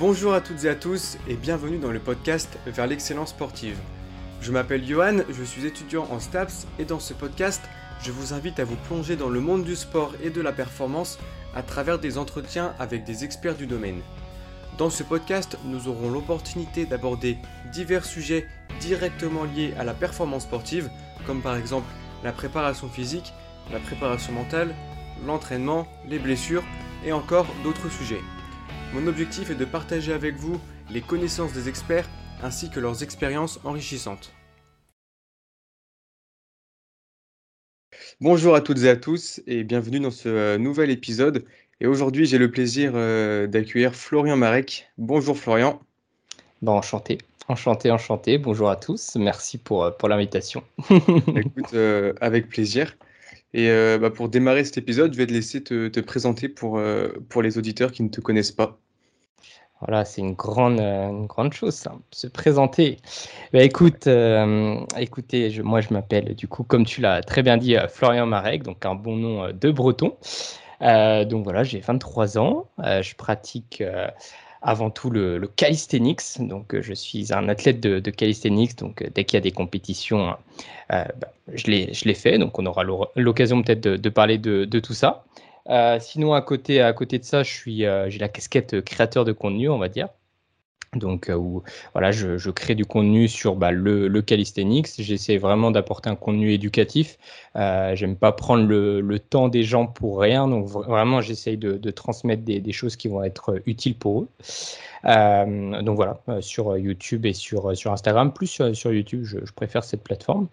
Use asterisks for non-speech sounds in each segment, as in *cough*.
Bonjour à toutes et à tous et bienvenue dans le podcast Vers l'excellence sportive. Je m'appelle Johan, je suis étudiant en STAPS et dans ce podcast, je vous invite à vous plonger dans le monde du sport et de la performance à travers des entretiens avec des experts du domaine. Dans ce podcast, nous aurons l'opportunité d'aborder divers sujets directement liés à la performance sportive, comme par exemple la préparation physique, la préparation mentale, l'entraînement, les blessures et encore d'autres sujets. Mon objectif est de partager avec vous les connaissances des experts ainsi que leurs expériences enrichissantes. Bonjour à toutes et à tous et bienvenue dans ce euh, nouvel épisode. Et aujourd'hui, j'ai le plaisir euh, d'accueillir Florian Marek. Bonjour Florian. Bon, enchanté, enchanté, enchanté. Bonjour à tous. Merci pour, euh, pour l'invitation. *laughs* Écoute, avec plaisir. Et bah, pour démarrer cet épisode, je vais te laisser te, présenter pour, pour les auditeurs qui ne te connaissent pas. Voilà, c'est une grande, une grande chose, ça, se présenter. Bah, écoute, euh, écoutez, moi je m'appelle, du coup, comme tu l'as très bien dit, euh, Florian Marek, donc un bon nom euh, de breton. donc voilà, j'ai 23 ans, je pratique avant tout le, calisthenics, donc je suis un athlète de, calisthenics, donc dès qu'il y a des compétitions, bah, je les fais, donc on aura l'occasion peut-être de, parler de, de tout ça. Euh, sinon, à côté, à côté de ça, je suis, euh, j'ai la casquette créateur de contenu, on va dire. Donc, euh, où, voilà, je, crée du contenu sur bah, le, calisthenics. J'essaie vraiment d'apporter un contenu éducatif. Euh, J'aime pas prendre le, temps des gens pour rien. Donc, vraiment, j'essaie de, transmettre des, choses qui vont être utiles pour eux. Euh, donc voilà, sur YouTube et sur, sur Instagram, plus sur, sur YouTube, je, préfère cette plateforme.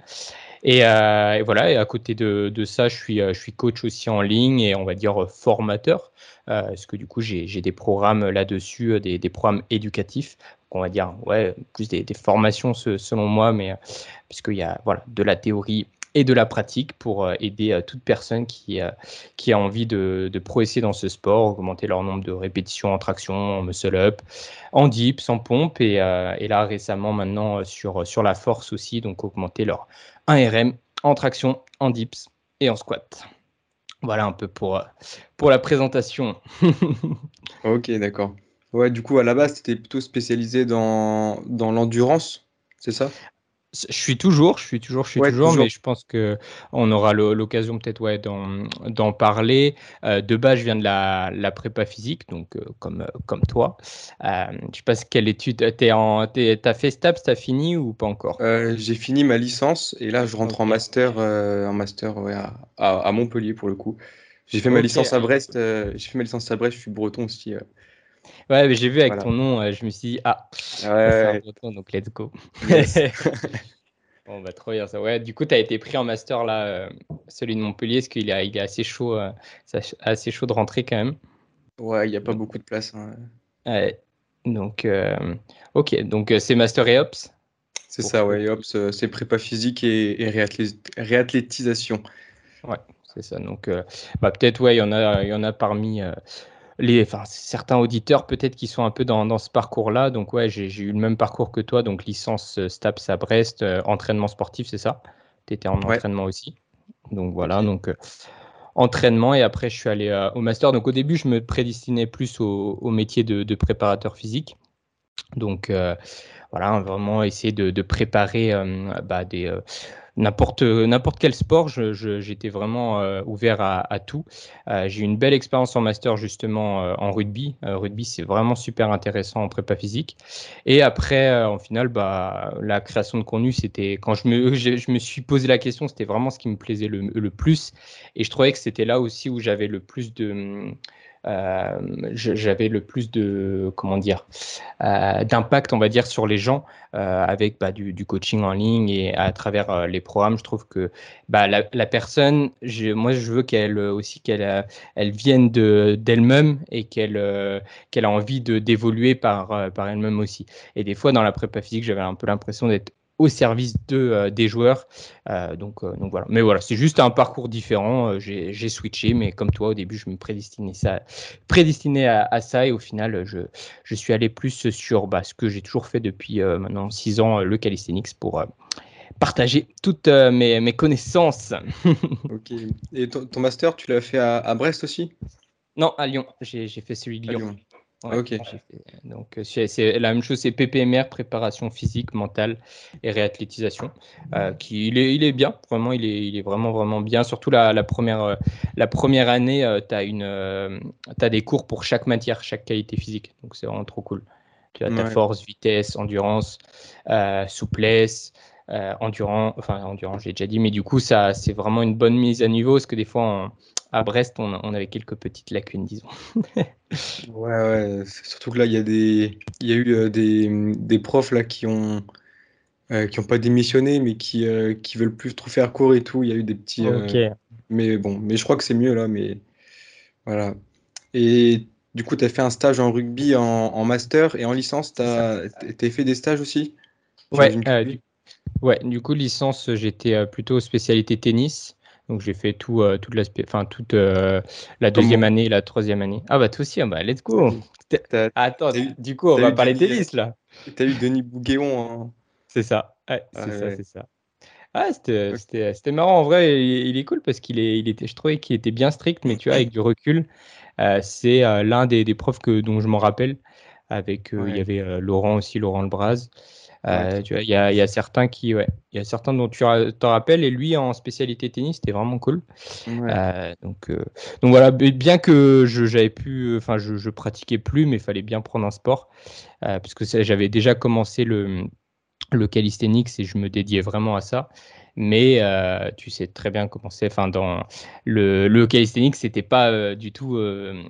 Euh, et, voilà, et à côté de, ça, je suis, euh, je suis coach aussi en ligne et on va dire formateur, euh, parce que du coup, j'ai des programmes là-dessus, des, programmes éducatifs, on va dire, ouais, plus des, formations selon moi, mais puisqu'il y a voilà, de la théorie et de la pratique pour aider toute personne qui, qui a envie de, de, progresser dans ce sport, augmenter leur nombre de répétitions en traction, en muscle-up, en dips, en pompe, et, là récemment maintenant sur, sur la force aussi, donc augmenter leur, un RM en traction, en dips et en squat. Voilà un peu pour, pour la présentation. *laughs* ok, d'accord. Ouais, du coup, à la base, tu étais plutôt spécialisé dans, dans l'endurance, c'est ça? Je suis toujours, je suis toujours, je suis toujours, mais je pense que on aura l'occasion peut-être ouais, d'en parler. Euh, de base, je viens de la, la prépa physique, donc euh, comme, comme toi. Euh, je sais pas quelle étude. T'as fait STAPS, t'as fini ou pas encore? Euh, J'ai fini ma licence et là, je rentre en master, en master ouais, à, à, Montpellier pour le coup. J'ai fait ma licence à Brest. j'ai fait ma licence à Brest. Je suis breton aussi. Ouais, mais j'ai vu avec ton nom, euh, je me suis dit, ah, *laughs* c'est un breton, donc let's go. *laughs* bon, bah, trop bien ça. Ouais, du coup, tu as été pris en master là, euh, celui de Montpellier, parce qu'il est, il est assez chaud, euh, assez chaud de rentrer quand même. Ouais, il n'y a pas beaucoup de place. Hein. Ouais. Donc, ok, donc c'est master et ops? C'est ça, ouais, ops, c'est prépa physique et, et réathlétisation. Ouais, c'est ça. Donc, bah, peut-être, ouais, il y en a, il y en a parmi les, enfin, certains auditeurs peut-être qui sont un peu dans, dans ce parcours-là. Donc ouais, j'ai eu le même parcours que toi, donc licence euh, STAPS à Brest, euh, entraînement sportif, c'est ça? Tu étais en entraînement aussi? Donc voilà, donc euh, entraînement et après je suis allé au master. Donc au début, je me prédestinais plus au, au métier de, de, préparateur physique. Donc voilà, vraiment essayer de, de préparer bah, des n'importe n'importe quel sport, j'étais vraiment euh, ouvert à, tout. Euh, j'ai eu une belle expérience en master justement euh, en rugby. rugby, c'est vraiment super intéressant en prépa physique. Et après, en finale, bah, la création de contenu, c'était quand je me, *laughs* je, me suis posé la question, c'était vraiment ce qui me plaisait le, le plus. Et je trouvais que c'était là aussi où j'avais le plus de euh, j'avais le plus de comment dire euh, d'impact on va dire sur les gens euh, avec bah, du, coaching en ligne et à travers les programmes. Je trouve que bah, la, personne moi je veux qu'elle aussi qu'elle elle vienne de d'elle-même et qu'elle qu'elle a envie de d'évoluer par par elle-même aussi. Et des fois dans la prépa physique j'avais un peu l'impression d'être au service de, euh, des joueurs. Euh, donc, euh, donc voilà. Mais voilà, c'est juste un parcours différent. J'ai switché, mais comme toi, au début, je me prédestinais, ça, prédestiné à, ça et au final, je, je suis allé plus sur bah, ce que j'ai toujours fait depuis maintenant six ans, le calisthenics, pour partager toutes mes, mes, connaissances. *laughs* ok. Et ton, master, tu l'as fait à, Brest aussi? Non, à Lyon. J'ai fait celui de Lyon. Ok. Donc c'est la même chose, c'est PPMR, préparation physique, mentale et réathlétisation. qui, il, est, il est bien, vraiment, il est, il est vraiment, vraiment bien. Surtout la, la première, la première année, tu as, une, as des cours pour chaque matière, chaque qualité physique. Donc c'est vraiment trop cool. Tu as ta force, vitesse, endurance, souplesse, euh, endurant, enfin endurant, j'ai déjà dit, mais du coup, ça, c'est vraiment une bonne mise à niveau, parce que des fois, à Brest, on, avait quelques petites lacunes, disons. *laughs* ouais, ouais, surtout que là, il y a des, il y a eu euh, des, des, profs là qui ont, euh, qui ont pas démissionné, mais qui, qui veulent plus trop faire cours et tout. Il y a eu des petits. mais bon, mais je crois que c'est mieux là, mais voilà. Et du coup, tu as fait un stage en rugby en, master et en licence, tu as, fait des stages aussi? Ouais, Ouais, du coup, licence, j'étais euh, plutôt spécialité tennis. Donc, j'ai fait tout, euh, toute, enfin, toute euh, la deuxième année et la troisième année. Ah, bah, toi aussi, ah, bah, let's go. Attends, du coup, on va parler tennis là. T'as eu Denis Bouguéon. Hein. C'est ça. Ouais, c'est ça, c'est ça. Ah, c'était marrant. En vrai, il, est cool parce qu'il il était, je trouvais qu'il était bien strict, mais tu vois, avec du recul, c'est l'un des, des, profs que, dont je m'en rappelle. Avec, il y avait Laurent aussi, Laurent Lebras. Euh, il y, a, certains qui, ouais, il y a certains dont tu t'en rappelles, et lui en spécialité tennis, c'était vraiment cool. Euh, donc, euh, donc voilà, bien que je j'avais pu, enfin, je, je, pratiquais plus, mais il fallait bien prendre un sport, puisque j'avais déjà commencé le le calisthenics et je me dédiais vraiment à ça mais euh, tu sais très bien comment c'est. Enfin, dans le, le calisthenics, c'était pas euh, du tout euh,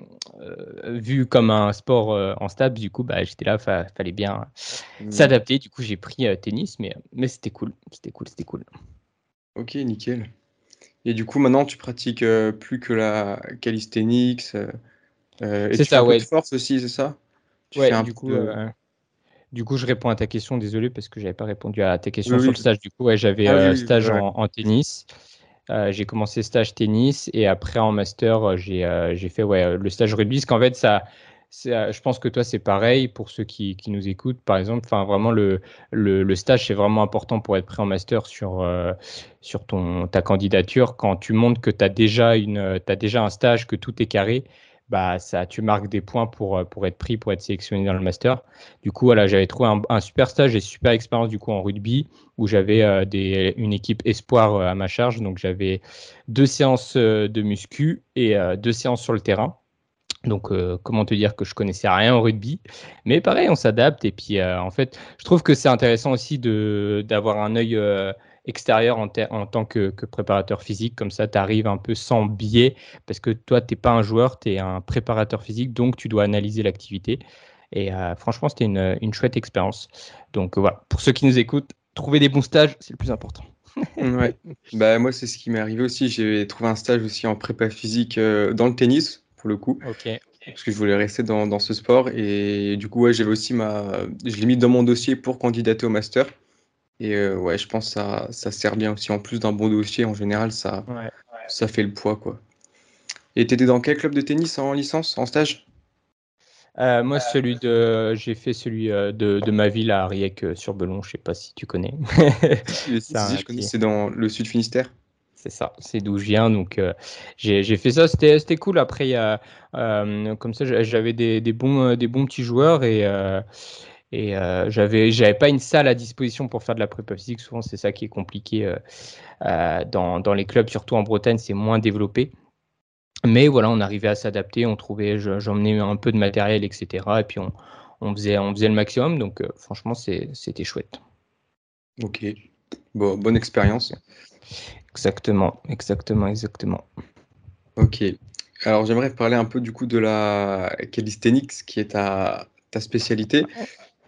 vu comme un sport en stable. Du coup, bah, j'étais là, il fallait bien mmh. s'adapter. Du coup, j'ai pris tennis, mais, mais c'était cool, c'était cool, c'était cool. Ok, nickel. Et du coup, maintenant, tu pratiques plus que la calisthenics. c'est ça, ouais. de force aussi, c'est ça? Tu ouais, du coup. Du coup, je réponds à ta question, désolé parce que je n'avais pas répondu à ta question sur le stage. Du coup, ouais, j'avais ah euh, stage en, tennis. Euh, j'ai commencé stage tennis et après en master, euh, j'ai fait ouais, le stage rugby. Parce qu'en fait, ça, je pense que toi, c'est pareil pour ceux qui, qui, nous écoutent, par exemple. Enfin, vraiment, le, le, le stage, c'est vraiment important pour être prêt en master sur, sur ton, ta candidature. Quand tu montres que tu as, déjà une, as déjà un stage, que tout est carré, bah, ça, tu marques des points pour, euh, pour être pris, pour être sélectionné dans le master. Du coup, voilà, j'avais trouvé un, super stage et super expérience du coup en rugby où j'avais euh, une équipe espoir euh, à ma charge. Donc, j'avais deux séances de muscu et deux séances sur le terrain. Donc, comment te dire que je connaissais rien au rugby, mais pareil, on s'adapte. Et puis, en fait, je trouve que c'est intéressant aussi d'avoir un œil extérieur en, en tant que, préparateur physique. Comme ça, tu arrives un peu sans biais parce que toi, tu n'es pas un joueur, tu es un préparateur physique, donc tu dois analyser l'activité. Et euh, franchement, c'était une, une, chouette expérience. Donc voilà, pour ceux qui nous écoutent, trouver des bons stages, c'est le plus important. *laughs* ouais. Bah, moi, c'est ce qui m'est arrivé aussi. J'ai trouvé un stage aussi en prépa physique euh, dans le tennis, pour le coup. Ok. Parce que je voulais rester dans, dans ce sport. Et du coup, ouais, j'avais aussi ma. Je l'ai mis dans mon dossier pour candidater au master. Et euh, ouais, je pense que ça, ça sert bien aussi. En plus d'un bon dossier, en général, ça, ça fait le poids. quoi. Et tu étais dans quel club de tennis en licence, en stage? Euh, moi, celui de, j'ai fait celui euh, de, de, ma ville à Arièque sur Belon. Je sais pas si tu connais. *laughs* si, je connais. C'est dans le Sud Finistère. C'est ça, c'est d'où je viens. Donc, j'ai fait ça. C'était cool. Après, y a, comme ça, j'avais des, des, bons, des bons petits joueurs et et euh, j'avais, j'avais pas une salle à disposition pour faire de la prépa physique. Souvent, c'est ça qui est compliqué euh, euh, dans, dans, les clubs, surtout en Bretagne, c'est moins développé. Mais voilà, on arrivait à s'adapter, on trouvait, j'emmenais un peu de matériel, etc. Et puis on, on, faisait, on faisait le maximum. Donc franchement, c'était chouette. Ok, bon, bonne expérience. Exactement, exactement, exactement. Ok. Alors j'aimerais parler un peu du coup de la calisthenics qui est ta, ta spécialité.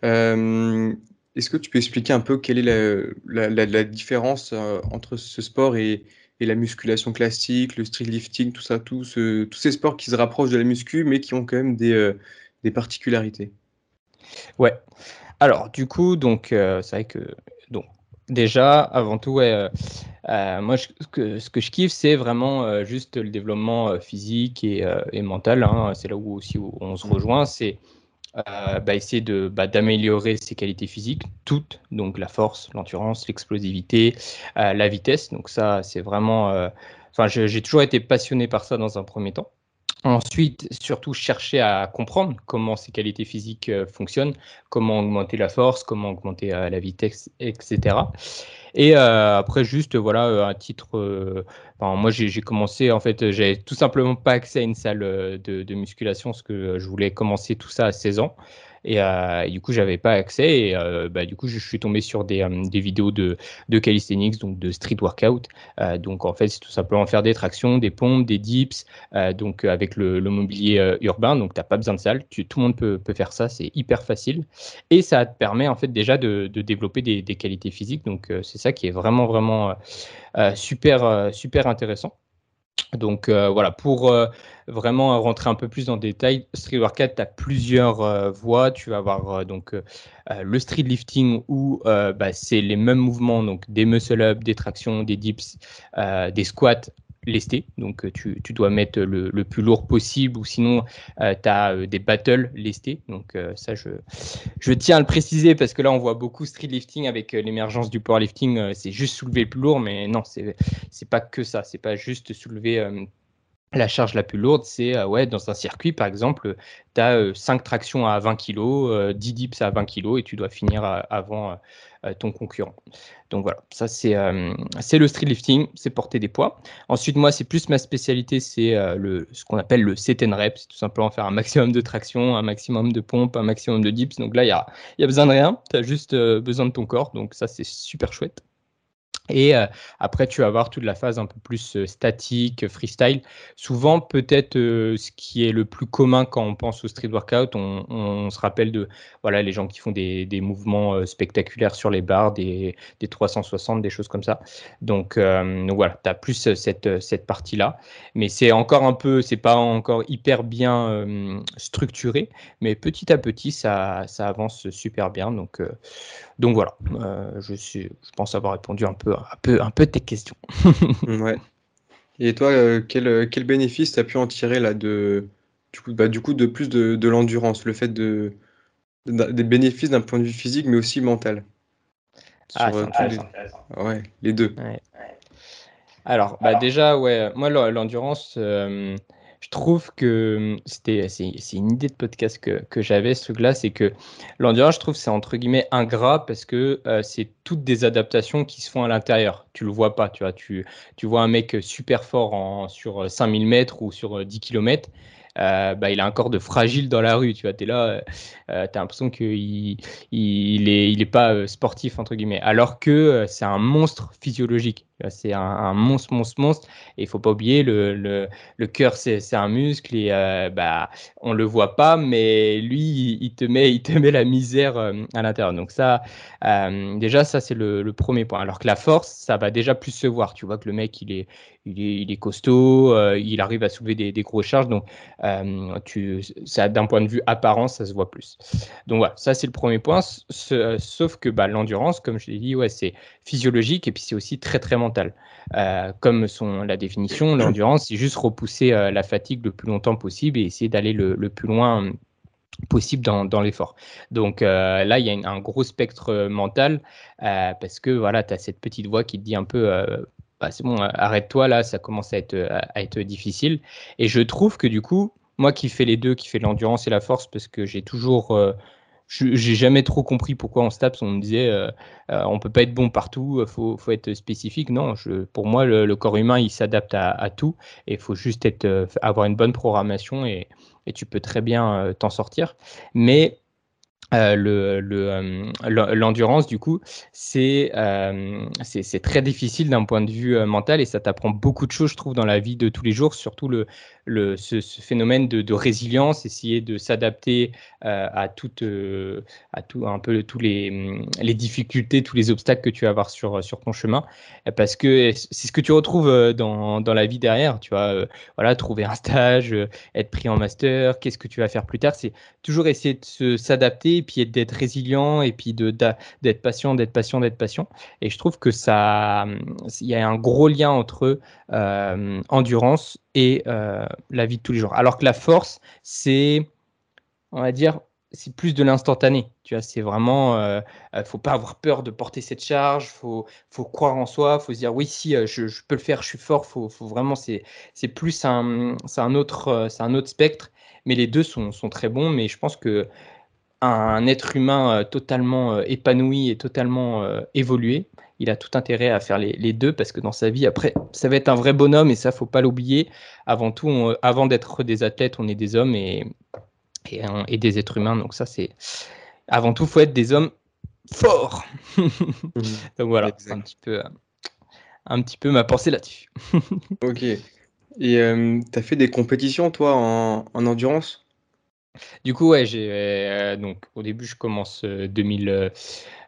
Euh, est-ce que tu peux expliquer un peu quelle est la, différence euh, entre ce sport et, la musculation classique, le street lifting, tout ça, tout tous ces sports qui se rapprochent de la muscu, mais qui ont quand même des, euh, particularités? Ouais. Alors, du coup, donc, c'est vrai que donc, déjà, avant tout, moi, ce, que, ce, que, je kiffe, c'est vraiment juste le développement physique et, mental. Hein. c'est là où aussi où on se mmh. rejoint. C'est euh, bah, essayer de bah, d'améliorer ses qualités physiques toutes, donc la force, l'endurance, l'explosivité, euh, la vitesse. Donc ça, c'est vraiment. Euh, enfin, j'ai toujours été passionné par ça dans un premier temps. Ensuite, surtout chercher à comprendre comment ces qualités physiques fonctionnent, comment augmenter la force, comment augmenter la vitesse, etc. Et euh, après, juste voilà, un titre. moi, j'ai commencé en fait, j'avais tout simplement pas accès à une salle de, de, musculation parce que je voulais commencer tout ça à 16 ans. Et, euh, du coup, j'avais pas accès. Et euh, bah, du coup, je suis tombé sur des, euh, des vidéos de, de, calisthenics, donc de street workout. donc, en fait, c'est tout simplement faire des tractions, des pompes, des dips, donc avec le, mobilier urbain. Donc, tu n'as pas besoin de salle. Tout le monde peut, peut faire ça. C'est hyper facile. Et ça te permet, en fait, déjà de, de développer des, des, qualités physiques. Donc, c'est ça qui est vraiment, vraiment super, super intéressant. Donc voilà, pour vraiment rentrer un peu plus le détail, Street Workout, tu as plusieurs voies. Tu vas avoir donc le street lifting où bah, c'est les mêmes mouvements, donc des muscle-up, des tractions, des dips, des squats lesté. Donc, euh, tu, dois mettre le, plus lourd possible ou sinon, euh, tu as euh, des battles lestés. Donc, ça, je, je tiens à le préciser parce que là, on voit beaucoup street lifting avec l'émergence du powerlifting. c'est juste soulever le plus lourd, mais non, c'est pas que ça. C'est pas juste soulever la charge la plus lourde, c'est ouais, dans un circuit, par exemple, tu as 5 tractions à 20 kg, 10 dips à 20 kg et tu dois finir avant ton concurrent. Donc voilà, ça c'est euh, le street lifting, c'est porter des poids. Ensuite, moi, c'est plus ma spécialité, c'est euh, ce qu'on appelle le set and reps, c'est tout simplement faire un maximum de traction, un maximum de pompes, un maximum de dips. Donc là, il n'y a, y a besoin de rien, tu as juste euh, besoin de ton corps, donc ça c'est super chouette. Et euh, après, tu vas avoir toute la phase un peu plus euh, statique, freestyle. Souvent, peut-être euh, ce qui est le plus commun quand on pense au street workout, on, se rappelle de voilà, les gens qui font des, mouvements spectaculaires sur les barres, des, 360, des choses comme ça. Donc, voilà, tu as plus cette, cette partie-là. Mais c'est encore un peu, c'est pas encore hyper bien structuré, mais petit à petit, ça, ça avance super bien. Donc, donc voilà, je, suis, je pense avoir répondu un peu un peu, un peu tes questions. *laughs* ouais. Et toi, euh, quel, euh, quel bénéfice tu as pu en tirer là de, du, coup, bah, du coup de plus de, de l'endurance, le fait de, des bénéfices d'un point de vue physique, mais aussi mental? Ah, Sur, euh, les... Ouais, les deux. Alors, bah, déjà, ouais, moi, l'endurance, je trouve que hum, c'était c'est une idée de podcast que, que j'avais ce truc-là, c'est que l'endurance, je trouve, c'est entre guillemets ingrat parce que euh, c'est toutes des adaptations qui se font à l'intérieur. Tu le vois pas, tu vois, tu, tu vois un mec super fort en, sur 5000 mètres ou sur 10 km. Euh, bah, il a un corps de fragile dans la rue. Tu vois, es là, euh, tu as l'impression qu'il il, est, il est pas sportif, entre guillemets. Alors que c'est un monstre physiologique. C'est un, monstre, monstre, monstre. Et il faut pas oublier, le, le, le cœur, c'est un muscle et euh, bah, on le voit pas, mais lui, il, te, met, il te met la misère euh, à l'intérieur. Donc ça, euh, déjà, ça, c'est le, premier point. Alors que la force, ça va déjà plus se voir. Tu vois que le mec, il est, il est, il est costaud, il arrive à soulever des, des grosses charges. Donc, tu, d'un point de vue apparence, ça se voit plus. Donc voilà, ça, c'est le premier point. Sauf que bah, l'endurance, comme je l'ai dit, ouais, c'est physiologique et puis c'est aussi très, très mental euh, comme son, la définition, l'endurance, c'est juste repousser euh, la fatigue le plus longtemps possible et essayer d'aller le, plus loin hum, possible dans, dans l'effort. Donc euh, là, il y a un gros spectre mental parce que voilà, tu as cette petite voix qui te dit un peu bah, c'est bon, arrête-toi là, ça commence à être, à être difficile. Et je trouve que du coup, moi qui fais les deux, qui fais l'endurance et la force, parce que j'ai toujours j'ai jamais trop compris pourquoi en STAPS on me disait euh, euh, on peut pas être bon partout, euh, faut, faut être spécifique. Non, pour moi le, corps humain il s'adapte à, tout et il faut juste être, avoir une bonne programmation et, et tu peux très bien t'en sortir. Mais le, l'endurance, du coup, c'est, c'est, très difficile d'un point de vue mental et ça t'apprend beaucoup de choses, je trouve, dans la vie de tous les jours, surtout le, le, ce, phénomène de, résilience, essayer de s'adapter euh, à, toute, euh, à tout, un peu tous les, les, difficultés, tous les obstacles que tu vas avoir sur, sur ton chemin, parce que c'est ce que tu retrouves euh, dans, dans la vie derrière, tu vois, voilà, trouver un stage, être pris en master, qu'est-ce que tu vas faire plus tard, c'est toujours essayer de s'adapter, et puis d'être résilient, et puis d'être patient, d'être patient, d'être patient, et je trouve que ça, il y a un gros lien entre endurance et euh, la vie de tous les jours. Alors que la force, c'est, on va dire, c'est plus de l'instantané. Tu vois, c'est vraiment, euh, euh, faut pas avoir peur de porter cette charge. Faut, faut croire en soi. Faut se dire oui, si je, peux le faire, je suis fort. Faut, faut vraiment, c'est, c'est plus un, c'est un autre, c'est un autre spectre. Mais les deux sont, sont très bons. Mais je pense que un être humain totalement épanoui et totalement évolué, il a tout intérêt à faire les, deux parce que dans sa vie, après, ça va être un vrai bonhomme et ça, faut pas l'oublier. Avant tout, avant d'être des athlètes, on est des hommes et, et, des êtres humains. Donc ça, c'est avant tout, faut être des hommes forts. *laughs* Donc voilà, un petit peu, un petit peu ma pensée là-dessus. *laughs* ok. Et euh, tu as fait des compétitions, toi, en endurance? Du coup, ouais, euh, donc au début, je commence 2016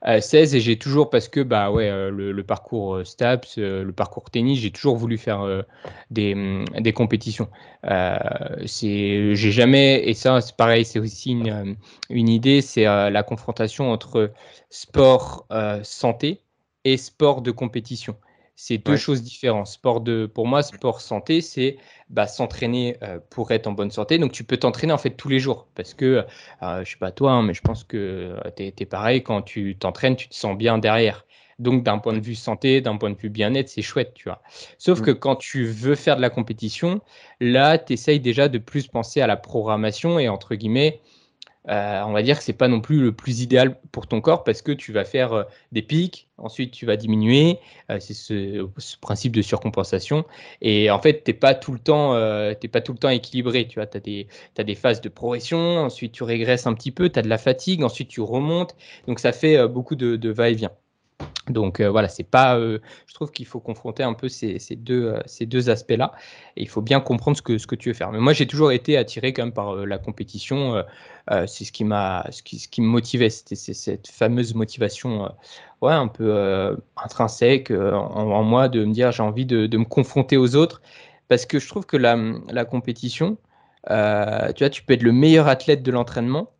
euh, et j'ai toujours parce que bah ouais, euh, le, parcours STAPS, le parcours tennis, j'ai toujours voulu faire des, mm, des, compétitions. c'est, j'ai jamais et ça, c'est pareil, c'est aussi une, une idée, c'est la confrontation entre sport santé et sport de compétition. C'est deux choses différentes. Sport de, pour moi, sport santé, c'est bah, s'entraîner euh, pour être en bonne santé. Donc, tu peux t'entraîner en fait tous les jours. Parce que, euh, je sais pas toi, hein, mais je pense que euh, tu es, pareil. Quand tu t'entraînes, tu te sens bien derrière. Donc, d'un point de vue santé, d'un point de vue bien-être, c'est chouette, tu vois. Sauf que quand tu veux faire de la compétition, là, tu essayes déjà de plus penser à la programmation et entre guillemets, euh, on va dire que c'est pas non plus le plus idéal pour ton corps parce que tu vas faire euh, des pics, ensuite tu vas diminuer. Euh, c'est ce, principe de surcompensation. Et en fait, t'es pas tout le temps, pas tout le temps équilibré. Tu vois, as des, as des phases de progression, ensuite tu régresses un petit peu, tu as de la fatigue, ensuite tu remontes. Donc ça fait beaucoup de va-et-vient. Donc euh, voilà, c'est pas. Euh, je trouve qu'il faut confronter un peu ces, deux, euh, ces deux aspects-là, et il faut bien comprendre ce que, ce que tu veux faire. Mais moi, j'ai toujours été attiré quand même par la compétition. c'est ce qui m'a, ce qui, ce qui me motivait, c'était cette fameuse motivation, ouais, un peu intrinsèque en, moi de me dire j'ai envie de, de, me confronter aux autres, parce que je trouve que la, la compétition, tu vois, tu peux être le meilleur athlète de l'entraînement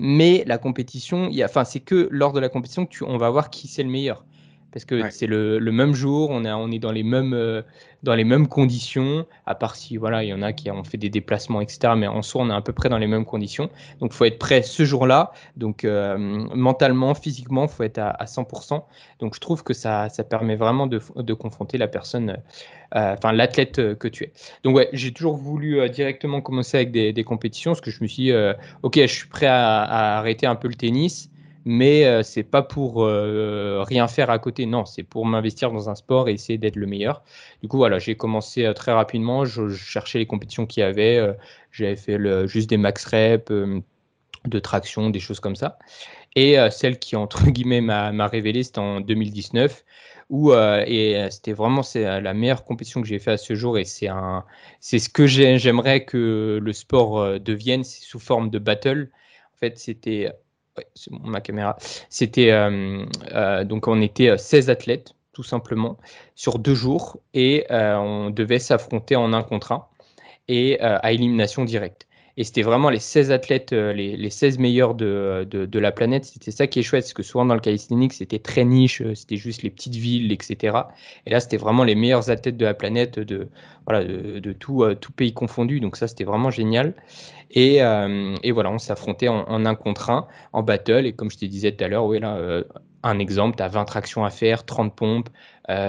mais la compétition, il enfin, c'est que lors de la compétition tu, on va voir qui c'est le meilleur. Parce que c'est le, même jour, on, on est dans les, mêmes, euh, dans les mêmes conditions, à part si voilà, il y en a qui ont fait des déplacements, etc. Mais en soi, on est à peu près dans les mêmes conditions. Donc, il faut être prêt ce jour-là. Donc, euh, mentalement, physiquement, il faut être à, 100%. Donc, je trouve que ça, ça permet vraiment de, de confronter la personne euh, enfin l'athlète que tu es. Donc ouais, j'ai toujours voulu directement commencer avec des, compétitions parce que je me suis dit, ok, je suis prêt à, arrêter un peu le tennis, mais c'est pas pour rien faire à côté, non, c'est pour m'investir dans un sport et essayer d'être le meilleur. Du coup voilà, j'ai commencé très rapidement, je, cherchais les compétitions qu'il y avait, j'avais fait juste des max reps de traction, des choses comme ça. Et celle qui, entre guillemets, m'a révélé, c'était en 2019, où euh, et euh, c'était vraiment euh, la meilleure compétition que j'ai fait à ce jour et c'est ce que j'aimerais que le sport devienne sous forme de battle en fait c'était c'est ma caméra. C'était donc on était 16 athlètes tout simplement sur deux jours et on devait s'affronter en un contre un et à élimination directe et c'était vraiment les 16 athlètes, euh, les, 16 meilleurs de, de, la planète. C'était ça qui est chouette, parce que souvent dans le calisthenics, c'était très niche, euh, c'était juste les petites villes, etc. Et là, c'était vraiment les meilleurs athlètes de la planète, de, voilà, de, tout, euh, tout pays confondu. Donc ça, c'était vraiment génial. Et, et voilà, on s'affrontait en, un contre un, en battle. Et comme je te disais tout à l'heure, oui, là, un exemple, tu as 20 tractions à faire, 30 pompes,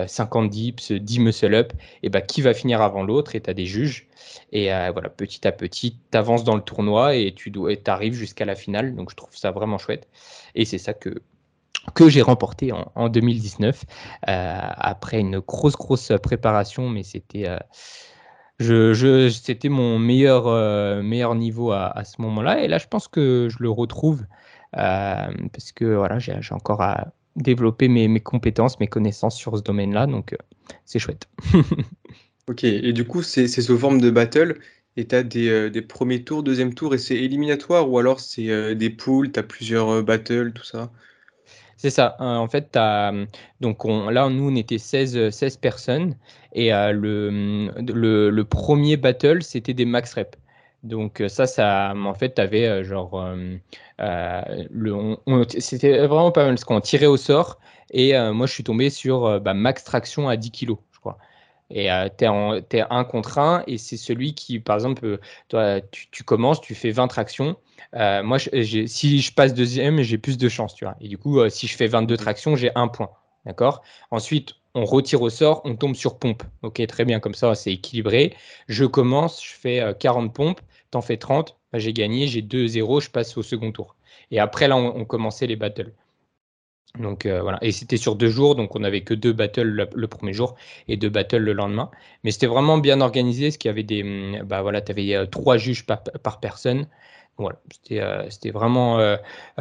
50 dips, 10 muscle-up. Et bah, qui va finir avant l'autre? Et tu as des juges. Et euh, voilà, petit à petit, tu avances dans le tournoi et tu arrives jusqu'à la finale. Donc je trouve ça vraiment chouette. Et c'est ça que, que j'ai remporté en, 2019 euh, après une grosse, grosse préparation. Mais c'était. Euh, je, c'était mon meilleur, meilleur niveau à, à ce moment-là. Et là, je pense que je le retrouve parce que voilà, j'ai encore à développer mes, mes, compétences, mes connaissances sur ce domaine-là. Donc, c'est chouette. *laughs* Ok, et du coup, c'est sous forme de battle, et tu as des, des, premiers tours, deuxième tour, et c'est éliminatoire, ou alors c'est des poules, tu as plusieurs battles, tout ça? C'est ça. en fait, as, donc là, nous, on était 16, 16 personnes. Et le, le, premier battle, c'était des max reps. Donc ça, ça, en fait, tu avais genre, c'était vraiment pas mal parce qu'on tirait au sort. Et moi, je suis tombé sur bah, max traction à 10 kg. Et euh, tu es, un contre un, et c'est celui qui, par exemple, euh, toi, tu, commences, tu fais 20 tractions, moi, si je passe deuxième, j'ai plus de chance, tu vois. Et du coup, si je fais 22 tractions, j'ai un point. D'accord? Ensuite, on retire au sort, on tombe sur pompe. Ok, très bien, comme ça, c'est équilibré. Je commence, je fais 40 pompes, t'en fais 30, bah, j'ai gagné, j'ai 2-0, je passe au second tour. Et après, là, on, commençait les battles. Donc voilà, et c'était sur deux jours, donc on n'avait que deux battles le, premier jour et deux battles le lendemain. Mais c'était vraiment bien organisé, parce qu'il y avait des, hum, bah voilà, tu avais trois juges par, personne. Voilà, c'était vraiment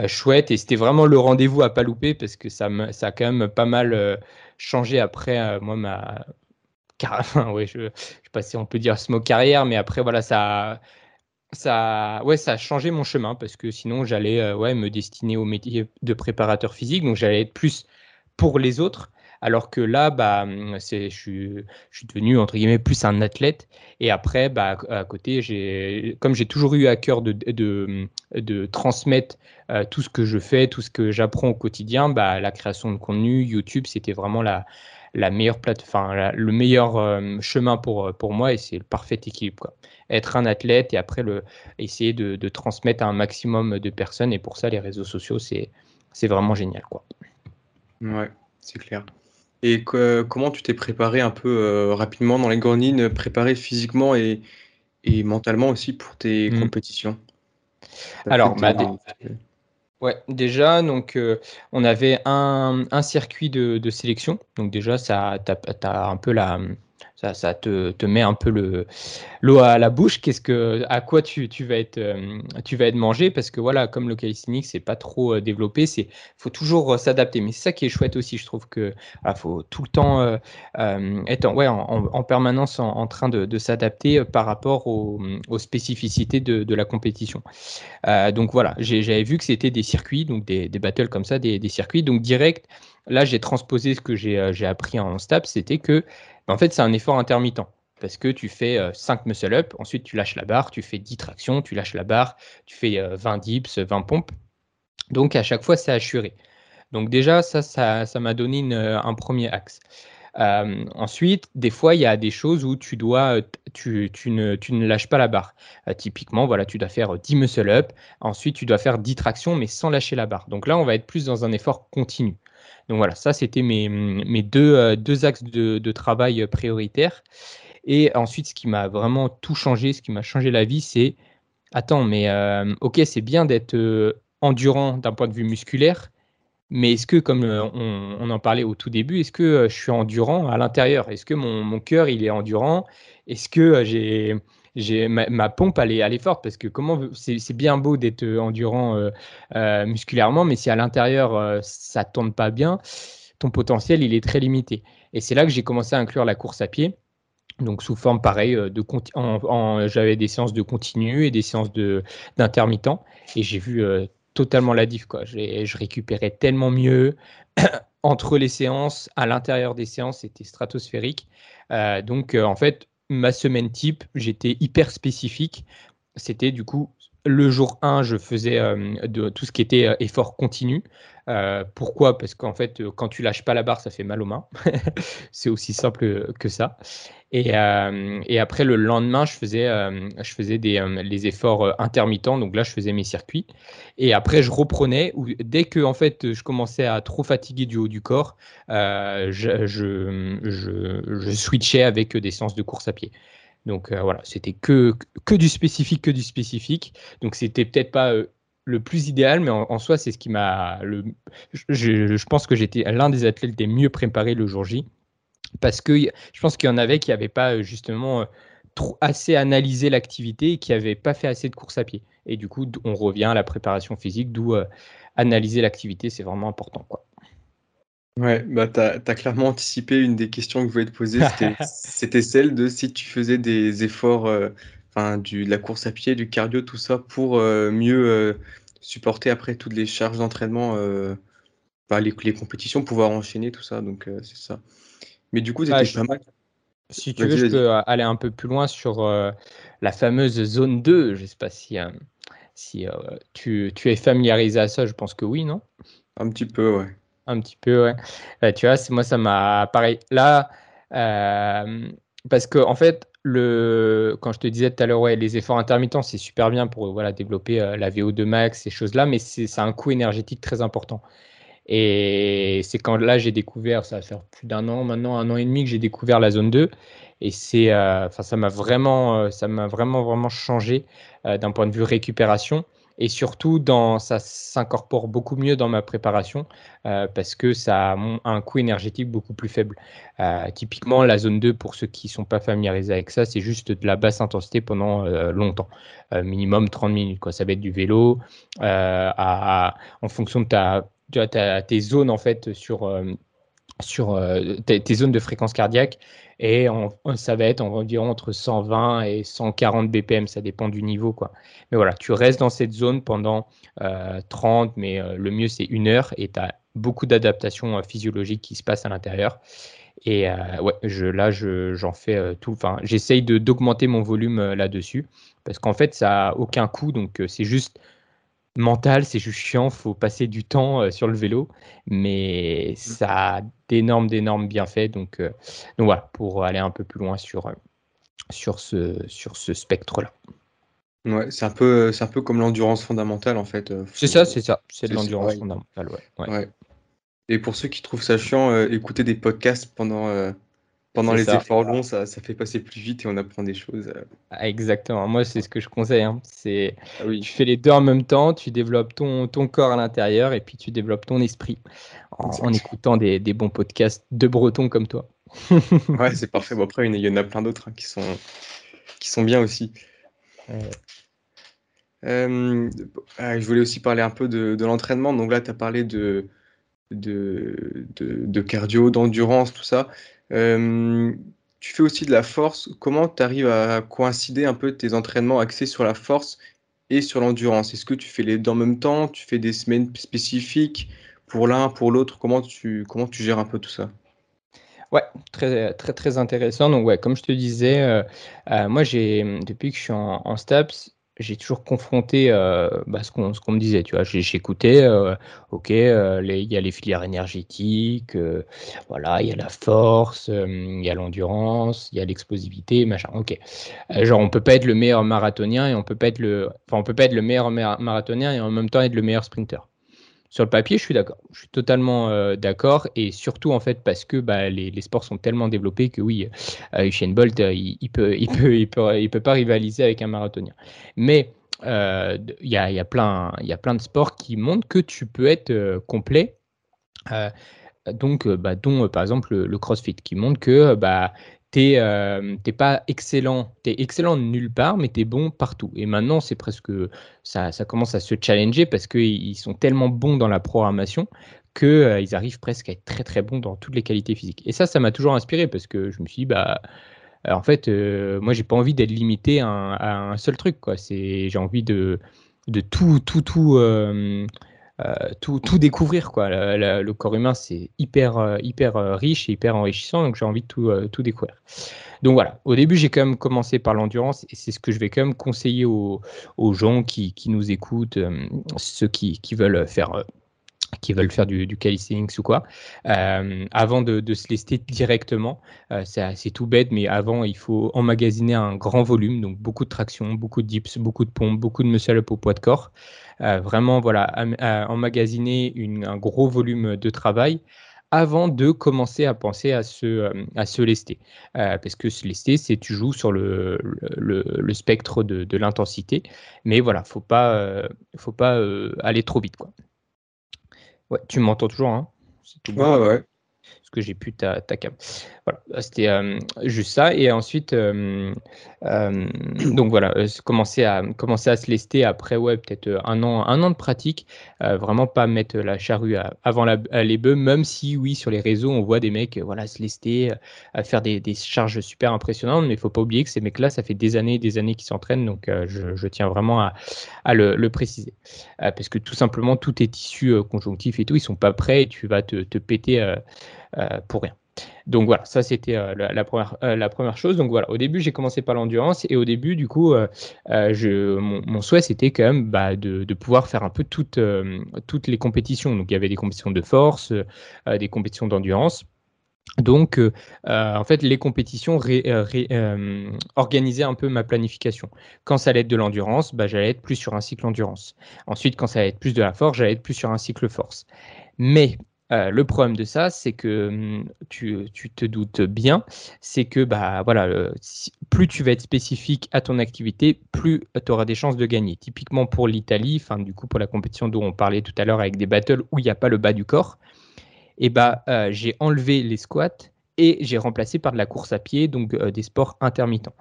chouette et c'était vraiment le rendez-vous à pas louper parce que ça, ça a quand même pas mal changé après moi ma *laughs* enfin, ouais, je, je sais pas si on peut dire smoke carrière, mais après voilà ça ça, ouais, ça a changé mon chemin parce que sinon j'allais euh, ouais, me destiner au métier de préparateur physique, donc j'allais être plus pour les autres. Alors que là, bah, c'est, je, suis, je suis devenu entre guillemets plus un athlète. Et après, bah, à côté, j'ai, comme j'ai toujours eu à cœur de, de, de transmettre euh, tout ce que je fais, tout ce que j'apprends au quotidien, bah, la création de contenu, YouTube, c'était vraiment la, la meilleure plateforme, le meilleur euh, chemin pour, pour moi et c'est le parfait équilibre. Quoi être un athlète et après le, essayer de, transmettre à un maximum de personnes. Et pour ça, les réseaux sociaux, c'est, c'est vraiment génial. Quoi. Ouais, c'est clair. Et comment tu t'es préparé un peu euh, rapidement dans les grandes préparé physiquement et, et mentalement aussi pour tes mmh. compétitions? Alors, bah, ouais, déjà, donc, euh, on avait un, un circuit de, de, sélection. Donc déjà, ça, tu as, un peu la, ça, te, te, met un peu le l'eau à la bouche. Qu'est-ce que, à quoi tu, tu, vas être, euh, tu vas être mangé? Parce que voilà, comme le calisthenics, c'est pas trop euh, développé, c'est faut toujours euh, s'adapter. Mais c'est ça qui est chouette aussi. Je trouve que faut tout le temps être en, ouais, en, permanence en, train de, de s'adapter par rapport aux, aux spécificités de, de, la compétition. donc voilà, j'avais vu que c'était des circuits, donc des, des battles comme ça, des, des circuits. Donc direct, là j'ai transposé ce que j'ai appris en STAP, c'était que en fait, c'est un effort intermittent parce que tu fais 5 muscle-up, ensuite tu lâches la barre, tu fais 10 tractions, tu lâches la barre, tu fais 20 dips, 20 pompes. Donc à chaque fois, c'est assuré. Donc déjà, ça, ça, m'a donné un premier axe. ensuite, des fois, il y a des choses où tu dois, tu, ne, tu ne, lâches pas la barre. typiquement, voilà, tu dois faire 10 muscle-up, ensuite tu dois faire 10 tractions, mais sans lâcher la barre. Donc là, on va être plus dans un effort continu. Donc voilà, ça c'était mes, euh, deux, axes de, travail prioritaires. Et ensuite, ce qui m'a vraiment tout changé, ce qui m'a changé la vie, c'est attends, mais euh, ok, c'est bien d'être euh, endurant d'un point de vue musculaire, mais est-ce que, comme on, en parlait au tout début, est-ce que je suis endurant à l'intérieur? Est-ce que mon, mon cœur il est endurant? Est-ce que j'ai j'ai ma, pompe elle est, forte parce que comment c'est bien beau d'être euh, endurant euh, euh, musculairement, mais si à l'intérieur ça tourne pas bien, ton potentiel il est très limité. Et c'est là que j'ai commencé à inclure la course à pied. Donc sous forme pareil, de j'avais des séances de continu et des séances d'intermittent et j'ai vu totalement la diff quoi. Je récupérais tellement mieux *coughs* entre les séances, à l'intérieur des séances, c'était stratosphérique. donc en fait, ma semaine type, j'étais hyper spécifique. C'était du coup le jour 1, je faisais euh, tout ce qui était euh, effort continu. Euh, pourquoi? Parce qu'en fait, quand tu lâches pas la barre, ça fait mal aux mains. *laughs* c'est aussi simple que ça. Et, après, le lendemain, je faisais, je faisais des, les efforts intermittents. Donc là, je faisais mes circuits. Et après, je reprenais. dès que en fait, je commençais à trop fatiguer du haut du corps, je, switchais avec des séances de course à pied. Donc euh, voilà, c'était que, que du spécifique, que du spécifique. Donc c'était peut-être pas euh, le plus idéal, mais en, soi, c'est ce qui m'a. Je, je, pense que j'étais l'un des athlètes les mieux préparés le jour J. Parce que je pense qu'il y en avait qui n'avaient pas euh, justement trop, assez analysé l'activité et qui n'avaient pas fait assez de course à pied. Et du coup, on revient à la préparation physique, d'où analyser l'activité, c'est vraiment important. Quoi. Ouais, bah, tu as clairement anticipé une des questions que je voulais te poser, *laughs* c'était celle de si tu faisais des efforts, euh, enfin du de la course à pied, du cardio, tout ça pour, euh, mieux, euh, supporter après toutes les charges d'entraînement, bah, les les compétitions, pouvoir enchaîner tout ça, donc c'est ça. Mais du coup, c'était pas mal si tu veux, je peux aller un peu plus loin sur, la fameuse zone 2. Je sais pas si, si, tu tu es familiarisé à ça? Je pense que oui, non? Un petit peu, ouais. Un petit peu, ouais. Tu vois, moi, ça m'a pareil. Là, parce que en fait, le, quand je te disais tout à l'heure, ouais, les efforts intermittents, c'est super bien pour voilà, développer la VO2 max, ces choses-là, mais c'est un coût énergétique très important. Et c'est quand là j'ai découvert, ça va faire plus d'un an maintenant, un an et demi que j'ai découvert la zone 2. Et c'est, enfin, ça m'a vraiment, ça m'a vraiment, vraiment changé d'un point de vue récupération et surtout ça s'incorpore beaucoup mieux dans ma préparation euh, parce que ça a un coût énergétique beaucoup plus faible. Euh, typiquement, la zone 2, pour ceux qui ne sont pas familiarisés avec ça, c'est juste de la basse intensité pendant euh, longtemps, minimum 30 minutes. Ça va être du vélo en fonction de ta, tes zones en fait sur sur tes, zones de fréquence cardiaque et ça va être environ entre 120 et 140 BPM, ça dépend du niveau. Quoi. Mais voilà, tu restes dans cette zone pendant 30, euh, mais euh, le mieux c'est une heure et tu as beaucoup d'adaptations physiologiques qui se passent à l'intérieur. Et ouais, je, là, j'en fais tout. Enfin, j'essaye d'augmenter mon volume là-dessus parce qu'en fait, ça n'a aucun coût. Donc, c'est juste mental, c'est juste chiant, faut passer du temps euh, sur le vélo, mais mmh. ça a d'énormes, d'énormes bienfaits. Donc, euh, donc voilà, pour aller un peu plus loin sur, euh, sur ce, sur ce spectre-là. Ouais, c'est un peu, c'est un peu comme l'endurance fondamentale en fait. C'est ça, c'est ça, c'est de l'endurance fondamentale, ouais, ouais. Et pour ceux qui trouvent ça chiant, écouter des podcasts pendant pendant les efforts longs, ça, ça, fait passer plus vite et on apprend des choses. Euh. Ah, exactement. Moi, c'est ce que je conseille. Hein. C'est, ah Tu fais les deux en même temps, tu développes ton, ton corps à l'intérieur et puis tu développes ton esprit en, écoutant des, des, bons podcasts de bretons comme toi. *laughs* ouais, c'est parfait. Bon, après, il y en a plein d'autres hein, qui, sont, qui sont bien aussi. Euh, ah, je voulais aussi parler un peu de, de l'entraînement. Donc là, tu as parlé de, de, de, cardio, d'endurance, tout ça. Euh, tu fais aussi de la force. Comment tu arrives à coïncider un peu tes entraînements axés sur la force et sur l'endurance? Est-ce que tu fais les deux en même temps? Tu fais des semaines spécifiques pour l'un, pour l'autre? Comment tu, comment tu gères un peu tout ça? Ouais, très, très, très intéressant. Donc, ouais, comme je te disais, euh, euh, moi, j'ai, depuis que je suis en, en STAPS, j'ai toujours confronté euh, bah, ce qu'on me disait. Tu vois, j'écoutais, euh, ok, euh, il y a les filières énergétiques, voilà, il y a la force, il y a l'endurance, il y a l'explosivité, machin. Ok, genre on peut pas être le meilleur marathonien et on peut pas être le, enfin on peut pas être le meilleur marathonien et en même temps être le meilleur sprinter. Sur le papier, je suis d'accord. Je suis totalement euh, d'accord. Et surtout, en fait, parce que bah, les, sports sont tellement développés que oui, euh, Usain Bolt, euh, il, il, peut, il, peut, il, peut, il peut pas rivaliser avec un marathonien. Mais il y, a, y, a plein, y a plein de sports qui montrent que tu peux être complet. donc, bah, dont par exemple le, CrossFit, qui montre que bah, t'es euh, pas excellent, t'es excellent nulle part, mais t'es bon partout. Et maintenant, c'est presque ça, commence à se challenger parce qu'ils sont tellement bons dans la programmation qu'ils euh, ils arrivent presque à être très très bons dans toutes les qualités physiques. Et ça, ça m'a toujours inspiré parce que je me suis dit, bah, euh, en fait, euh, moi, j'ai pas envie d'être limité à un, seul truc. J'ai envie de, de tout, tout, tout tout, tout, découvrir. Quoi. le corps humain, c'est hyper, euh, hyper euh, riche et hyper enrichissant, donc j'ai envie de tout, tout découvrir. Donc voilà, au début, j'ai quand même commencé par l'endurance et c'est ce que je vais quand même conseiller aux, aux gens qui, qui, nous écoutent, ceux qui, qui, veulent faire qui veulent faire du, du calisthenics ou quoi, euh, avant de, se lester directement. Euh, c'est tout bête, mais avant, il faut emmagasiner un grand volume, donc beaucoup de traction, beaucoup de dips, beaucoup de pompes, beaucoup de muscle up au poids de corps. Euh, vraiment, voilà, emmagasiner une, un gros volume de travail avant de commencer à penser à se, à se lester. parce que se lester, c'est tu joues sur le, le, le spectre de, de l'intensité, mais voilà, faut pas, faut pas aller trop vite. Quoi. Ouais, tu m'entends toujours, hein tout bon. Ouais, que j'ai pu ta, ta cam. Voilà, c'était euh, juste ça. Et ensuite, euh, euh, donc voilà, commencer à, commencer à se lester après, ouais, peut-être un an, un an de pratique. vraiment pas mettre la charrue avant les bœufs, même si, oui, sur les réseaux, on voit des mecs voilà, se lester, à faire des, charges super impressionnantes. Mais il faut pas oublier que ces mecs-là, ça fait des années et des années qu'ils s'entraînent. Donc, je, tiens vraiment à, le, le, préciser. parce que tout simplement, tout est issu conjonctif et tout. Ils sont pas prêts et tu vas te, te péter pour rien. Donc voilà, ça c'était euh, la, première, euh, la première chose. Donc voilà, au début j'ai commencé par l'endurance et au début du coup, mon, souhait c'était quand même bah, de, pouvoir faire un peu toutes, les compétitions. Donc il y avait des compétitions de force, des compétitions d'endurance. Donc, euh, euh, en fait, les compétitions euh, organisaient un peu ma planification. Quand ça allait être de l'endurance, bah, j'allais être plus sur un cycle endurance. Ensuite, quand ça allait être plus de la force, j'allais être plus sur un cycle force. Mais le problème de ça, c'est que hum, tu, te doutes bien, c'est que bah, voilà, plus tu vas être spécifique à ton activité, plus tu auras des chances de gagner. Typiquement pour l'Italie, du coup pour la compétition dont on parlait tout à l'heure avec des battles où il n'y a pas le bas du corps, et bah, euh, j'ai enlevé les squats et j'ai remplacé par de la course à pied, donc euh, des sports intermittents.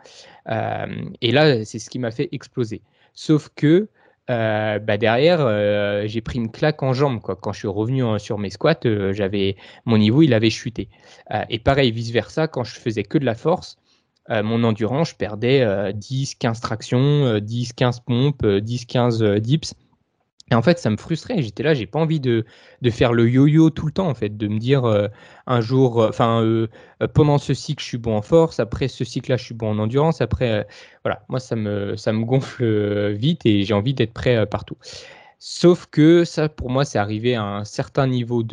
Euh, et là, c'est ce qui m'a fait exploser. Sauf que bah, derrière, j'ai pris une claque en jambe. Quoi. Quand je suis revenu sur mes squats, j'avais mon niveau, il avait chuté. et pareil, vice-versa, quand je faisais que de la force, mon endurance, je perdais 10, 15 tractions, 10, 15 pompes, 10, 15 dips. Et en fait, ça me frustrait. J'étais là, j'ai pas envie de, faire le yo-yo tout le temps, en fait, de me dire euh, un jour, euh, enfin, euh, pendant ce cycle, je suis bon en force, après ce cycle-là, je suis bon en endurance. Après, voilà, moi, ça me, ça me gonfle vite et j'ai envie d'être prêt partout. Sauf que ça, pour moi, c'est arrivé à un certain niveau.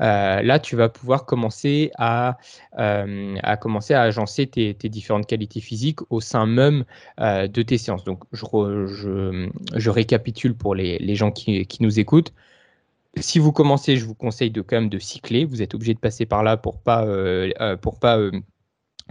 Euh, là, tu vas pouvoir commencer à, euh, agencer tes, différentes qualités physiques au sein même euh, de tes séances. Donc, je, récapitule pour les, gens qui, qui, nous écoutent. Si vous commencez, je vous conseille de quand même de cycler. Vous êtes obligé de passer par là pour pas pour pas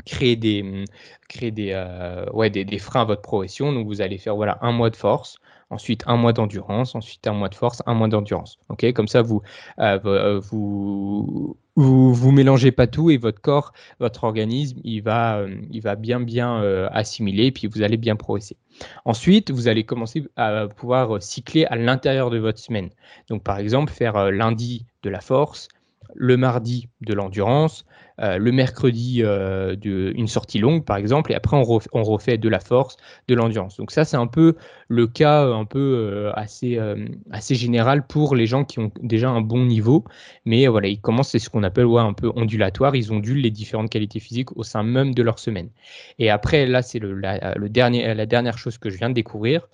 créer des, mmh, créer des, euh, ouais, des, des, freins à votre progression. Donc, vous allez faire voilà, un mois de force, ensuite un mois d'endurance, ensuite un mois de force, un mois d'endurance. ok Comme ça, vous, euh, euh, vous, vous, vous, mélangez pas tout et votre corps, votre organisme, il va, il va bien, bien assimiler et puis vous allez bien progresser. Ensuite, vous allez commencer à pouvoir cycler à l'intérieur de votre semaine. Donc, par exemple, faire lundi de la force, le mardi de l'endurance, euh, le mercredi euh, une sortie longue par exemple, et après on, refait, de la force, de l'endurance. Donc ça c'est un peu le cas euh, un peu assez, assez général pour les gens qui ont déjà un bon niveau, mais voilà ils commencent c'est ce qu'on appelle un peu ondulatoire, ils ondulent les différentes qualités physiques au sein même de leur semaine. Et après là c'est le, le, dernier, la dernière chose que je viens de découvrir,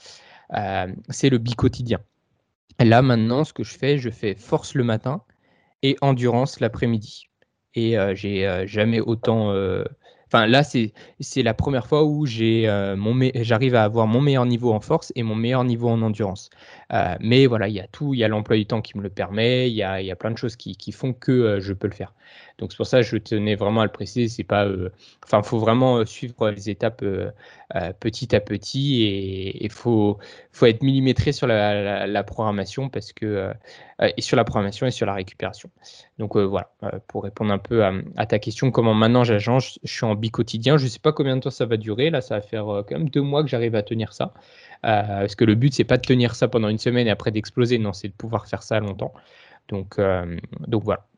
c'est le bicotidien. Là maintenant ce que je fais, je fais force le matin et endurance l'après-midi. Et euh, j'ai euh, jamais autant. Euh, enfin, là, c'est la première fois où j'arrive à avoir mon meilleur niveau en force et mon meilleur niveau en endurance. mais voilà, il y a tout, il y a l'emploi du temps qui me le permet, il y a, y a, plein de choses qui, qui font que je peux le faire. Donc c'est pour ça que je tenais vraiment à le préciser. C'est pas, enfin, faut vraiment suivre les étapes petit à petit et il faut, faut être millimétré sur la, programmation parce que et sur la programmation et sur la récupération. Donc voilà, pour répondre un peu à, ta question, comment maintenant j'agence, je suis en bi-quotidien. Je ne sais pas combien de temps ça va durer. Là, ça va faire quand même deux mois que j'arrive à tenir ça. parce que le but, c'est pas de tenir ça pendant une semaine et après d'exploser. Non, c'est de pouvoir faire ça longtemps. Donc, donc voilà.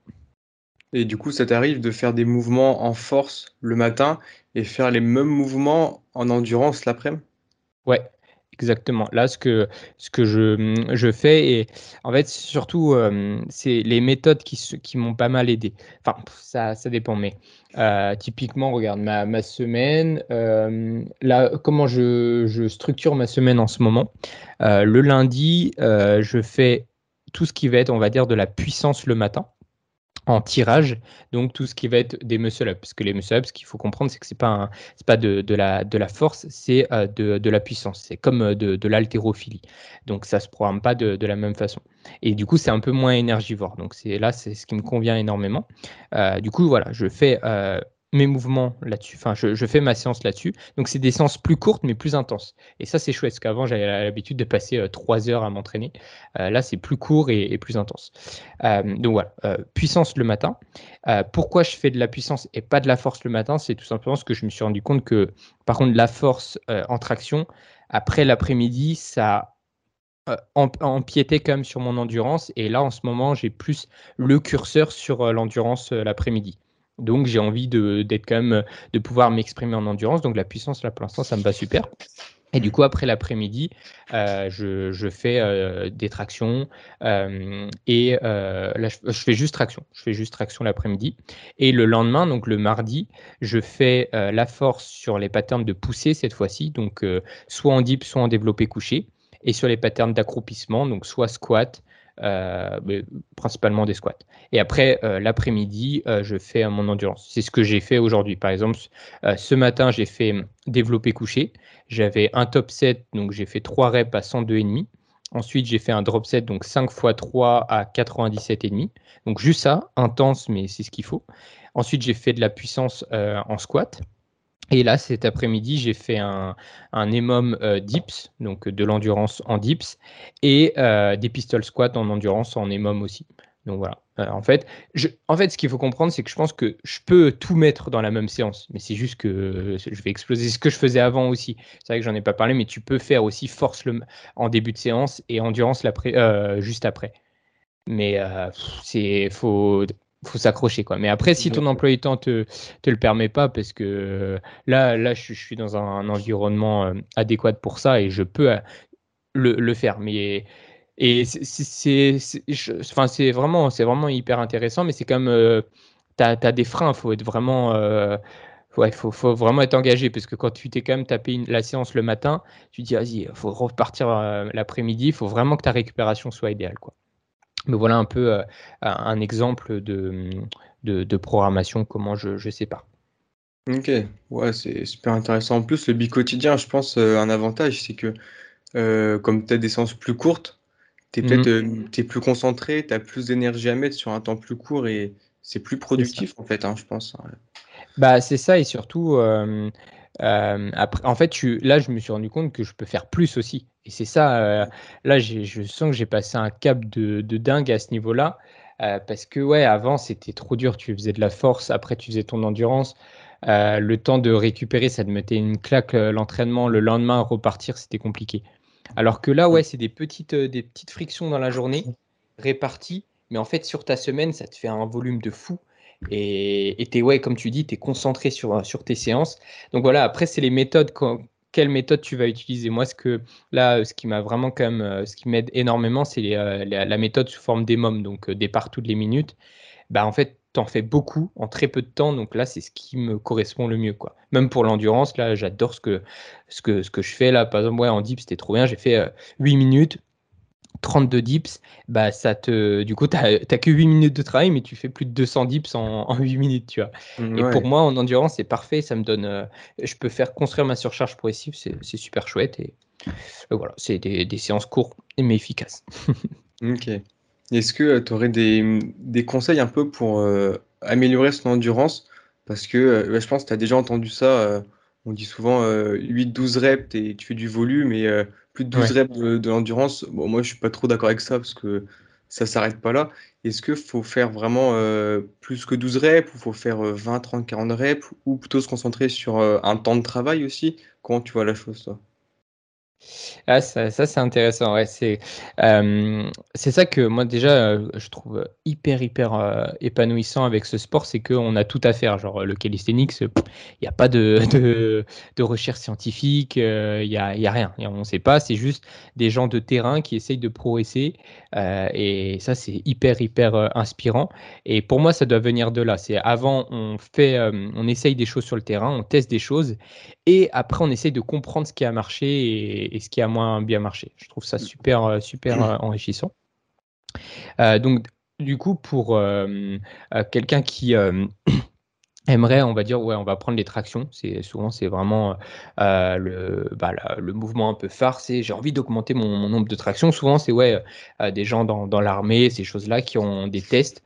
Et du coup, ça t'arrive de faire des mouvements en force le matin et faire les mêmes mouvements en endurance l'après-midi? Ouais, exactement. Là, ce que, ce que je, je fais, et en fait, surtout, euh, c'est les méthodes qui, qui m'ont pas mal aidé. Enfin, ça, ça dépend, mais euh, typiquement, regarde, ma, ma semaine, euh, là, comment je, je structure ma semaine en ce moment. le lundi, je fais tout ce qui va être, on va dire, de la puissance le matin en tirage, donc tout ce qui va être des muscle-ups. Parce que les muscle-ups, ce qu'il faut comprendre, c'est que ce n'est pas, pas de, de, la, de la force, c'est euh, de, de, la puissance. C'est comme euh, de, de l'haltérophilie. Donc ça ne se programme pas de, la même façon. Et du coup, c'est un peu moins énergivore. Donc là, c'est ce qui me convient énormément. Euh, du coup, voilà, je fais mes mouvements là-dessus. Enfin, je, fais ma séance là-dessus. Donc, c'est des séances plus courtes, mais plus intenses. Et ça, c'est chouette, parce qu'avant, j'avais l'habitude de passer euh, trois heures à m'entraîner. Euh, là, c'est plus court et, plus intense. Euh, donc, voilà. puissance le matin. pourquoi je fais de la puissance et pas de la force le matin? C'est tout simplement parce que je me suis rendu compte que, par contre, la force en traction, après l'après-midi, ça empiétait quand même sur mon endurance. Et là, en ce moment, j'ai plus le curseur sur l'endurance l'après-midi. Donc j'ai envie d'être quand même, de pouvoir m'exprimer en endurance. Donc la puissance, là pour l'instant, ça me va super. Et du coup, après l'après-midi, euh, je, fais euh, des tractions euh, et là, je, fais juste traction. Je fais juste traction l'après-midi. Et le lendemain, donc le mardi, je fais la force sur les patterns de poussée cette fois-ci, donc soit en dip, soit en développé couché, et sur les patterns d'accroupissement, donc soit squat, mais principalement des squats. Et après, l'après-midi, je fais mon endurance. C'est ce que j'ai fait aujourd'hui. Par exemple, ce matin, j'ai fait développer couché. J'avais un top set, donc j'ai fait 3 reps à 102,5. Ensuite, j'ai fait un drop set, donc 5 x 3 à 97,5. Donc juste ça, intense, mais c'est ce qu'il faut. Ensuite, j'ai fait de la puissance en squat. Et là, cet après-midi, j'ai fait un, un EMOM euh, dips, donc de l'endurance en dips, et euh, des pistol squats en endurance en EMOM aussi. Donc voilà. Euh, en, fait, en fait, ce qu'il faut comprendre, c'est que je pense que je peux tout mettre dans la même séance, mais c'est juste que je vais exploser ce que je faisais avant aussi. C'est vrai que j'en ai pas parlé, mais tu peux faire aussi force le, en début de séance et endurance juste après. Mais c'est faut faut s'accrocher quoi. Mais après, si ton emploi du temps te te le permet pas, parce que là là je, suis dans un, environnement euh, adéquat pour ça et je peux euh, le, le faire. Mais et c'est enfin c'est vraiment c'est vraiment hyper intéressant, mais c'est comme euh, tu as, des freins, faut être vraiment ouais, faut, faut vraiment être engagé parce que quand tu t'es quand même tapé la séance le matin, tu te dis vas-y, faut repartir l'après-midi, il faut vraiment que ta récupération soit idéale quoi. Mais voilà un peu euh, un exemple de, de, programmation, comment je, je sépare. Ok, ouais, c'est super intéressant. En plus, le bi-quotidien, je pense, euh, un avantage, c'est que euh, comme tu as des séances plus courtes, tu es peut-être mmh. plus concentré, tu as plus d'énergie à mettre sur un temps plus court et c'est plus productif, en fait, hein, je pense. Bah, c'est ça, et surtout, après, en fait, tu, là, je me suis rendu compte que je peux faire plus aussi. Et c'est ça, là, je sens que j'ai passé un cap de, dingue à ce niveau-là. Euh, parce que, ouais, avant, c'était trop dur. Tu faisais de la force, après, tu faisais ton endurance. Euh, le temps de récupérer, ça te mettait une claque l'entraînement. Le lendemain, repartir, c'était compliqué. Alors que là, ouais, c'est des petites, des petites frictions dans la journée, réparties. Mais en fait, sur ta semaine, ça te fait un volume de fou. Et tu es, ouais, comme tu dis, tu es concentré sur, sur tes séances. Donc voilà, après, c'est les méthodes quelle méthode tu vas utiliser. Moi, ce que là, ce qui m'a vraiment quand même, euh, ce qui m'aide énormément, c'est euh, la, méthode sous forme d'émum, donc euh, départ toutes les minutes. Bah, en fait, tu en fais beaucoup en très peu de temps, donc là, c'est ce qui me correspond le mieux. Même pour l'endurance, là, j'adore ce que je fais là. Par exemple, ouais, en deep, c'était trop bien. J'ai fait 8 minutes, 32 dips, bah ça te, du coup, tu n'as que 8 minutes de travail, mais tu fais plus de 200 dips en, 8 minutes, tu vois. Mmh, et pour moi, en endurance, c'est parfait. Ça me donne, euh, je peux faire construire ma surcharge progressive, c'est super chouette. Et, voilà, c'est des, séances courtes mais efficaces. *laughs* ok. Est-ce que tu aurais des, des, conseils un peu pour euh, améliorer son endurance? Parce que euh, je pense que tu as déjà entendu ça. on dit souvent 8-12 reps et tu fais du volume et plus de 12 reps de, l'endurance, bon, moi je suis pas trop d'accord avec ça parce que ça s'arrête pas là. Est-ce qu'il faut faire vraiment euh, plus que 12 reps ou faut faire 20, 30, 40 reps ou plutôt se concentrer sur euh, un temps de travail aussi? Comment tu vois la chose toi? Ah, ça, c'est intéressant. Ouais, c'est euh, ça que moi déjà euh, je trouve hyper hyper euh, épanouissant avec ce sport, c'est qu'on a tout à faire. Genre le calisthenics, il n'y a pas *laughs* de, de, recherche scientifique, il n'y a, y a rien. on ne sait pas, c'est juste des gens de terrain qui essayent de progresser et ça c'est hyper hyper inspirant. Et pour moi ça doit venir de là. C'est avant on fait, on essaye des choses sur le terrain, on teste des choses et après on essaye de comprendre ce qui a marché et, ce qui a moins bien marché. Je trouve ça super, euh, super euh, enrichissant. Euh, donc, du coup, pour quelqu'un qui aimerait, on va dire, ouais, on va prendre les tractions. C'est souvent, c'est vraiment le, bah, le mouvement un peu phare. C'est j'ai envie d'augmenter mon, nombre de tractions. Souvent, c'est ouais, des gens dans, dans l'armée, ces choses-là, qui ont des tests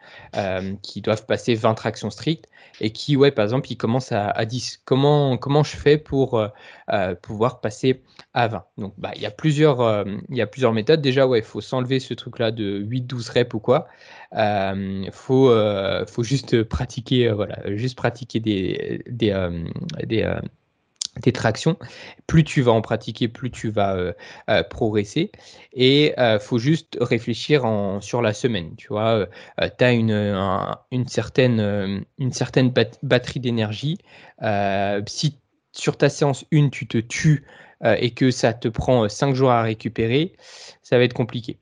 qui doivent passer 20 tractions strictes et qui, ouais, par exemple, ils commencent à, à 10. Comment, comment je fais pour euh, euh, pouvoir passer à 20 Donc, bah, il y a plusieurs, euh, il y a plusieurs méthodes. Déjà, ouais, il faut s'enlever ce truc-là de 8-12 reps ou quoi. Il faut, faut juste pratiquer, voilà, juste pratiquer des, des, des tractions. Plus tu vas en pratiquer, plus tu vas euh, euh, progresser. Et il euh, faut juste réfléchir sur la semaine. Tu vois, tu as une, une certaine batterie d'énergie. si sur ta séance 1, tu te tues et que ça te prend 5 jours à récupérer, ça va être compliqué.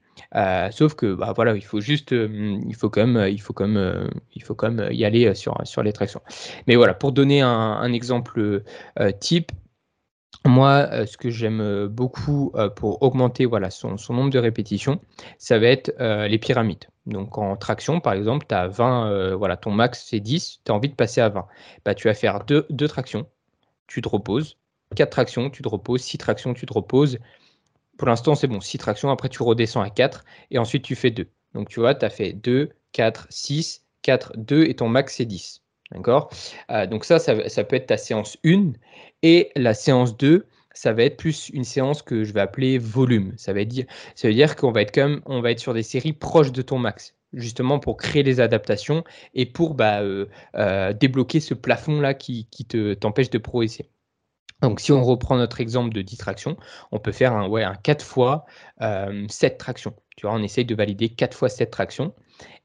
Sauf que bah, voilà, il faut juste, il faut quand même, il faut comme, il faut comme y aller sur sur les tractions. Mais voilà, pour donner un, exemple type, moi, euh, ce que j'aime euh, beaucoup euh, pour augmenter voilà, son, nombre de répétitions, ça va être les pyramides. Donc en traction, par exemple, tu as 20, voilà, ton max c'est 10, tu as envie de passer à 20. Bah, tu vas faire 2 deux, tractions, tu te reposes, 4 tractions, tu te reposes, 6 tractions, tu te reposes. Pour l'instant, c'est bon, 6 tractions, après tu redescends à 4 et ensuite tu fais 2. Donc tu vois, tu as fait 2, 4, 6, 4, 2 et ton max c'est 10. D'accord? Donc ça, ça, ça, peut être ta séance 1 et la séance 2, ça va être plus une séance que je vais appeler volume. Ça veut dire, ça veut dire qu'on va être on va être sur des séries proches de ton max, justement pour créer les adaptations et pour bah, euh, euh, débloquer ce plafond-là qui, te, t'empêche de progresser. Donc, si on reprend notre exemple de 10 tractions, on peut faire un, ouais, un 4 fois 7 euh, tractions. Tu vois, on essaye de valider 4 fois 7 tractions.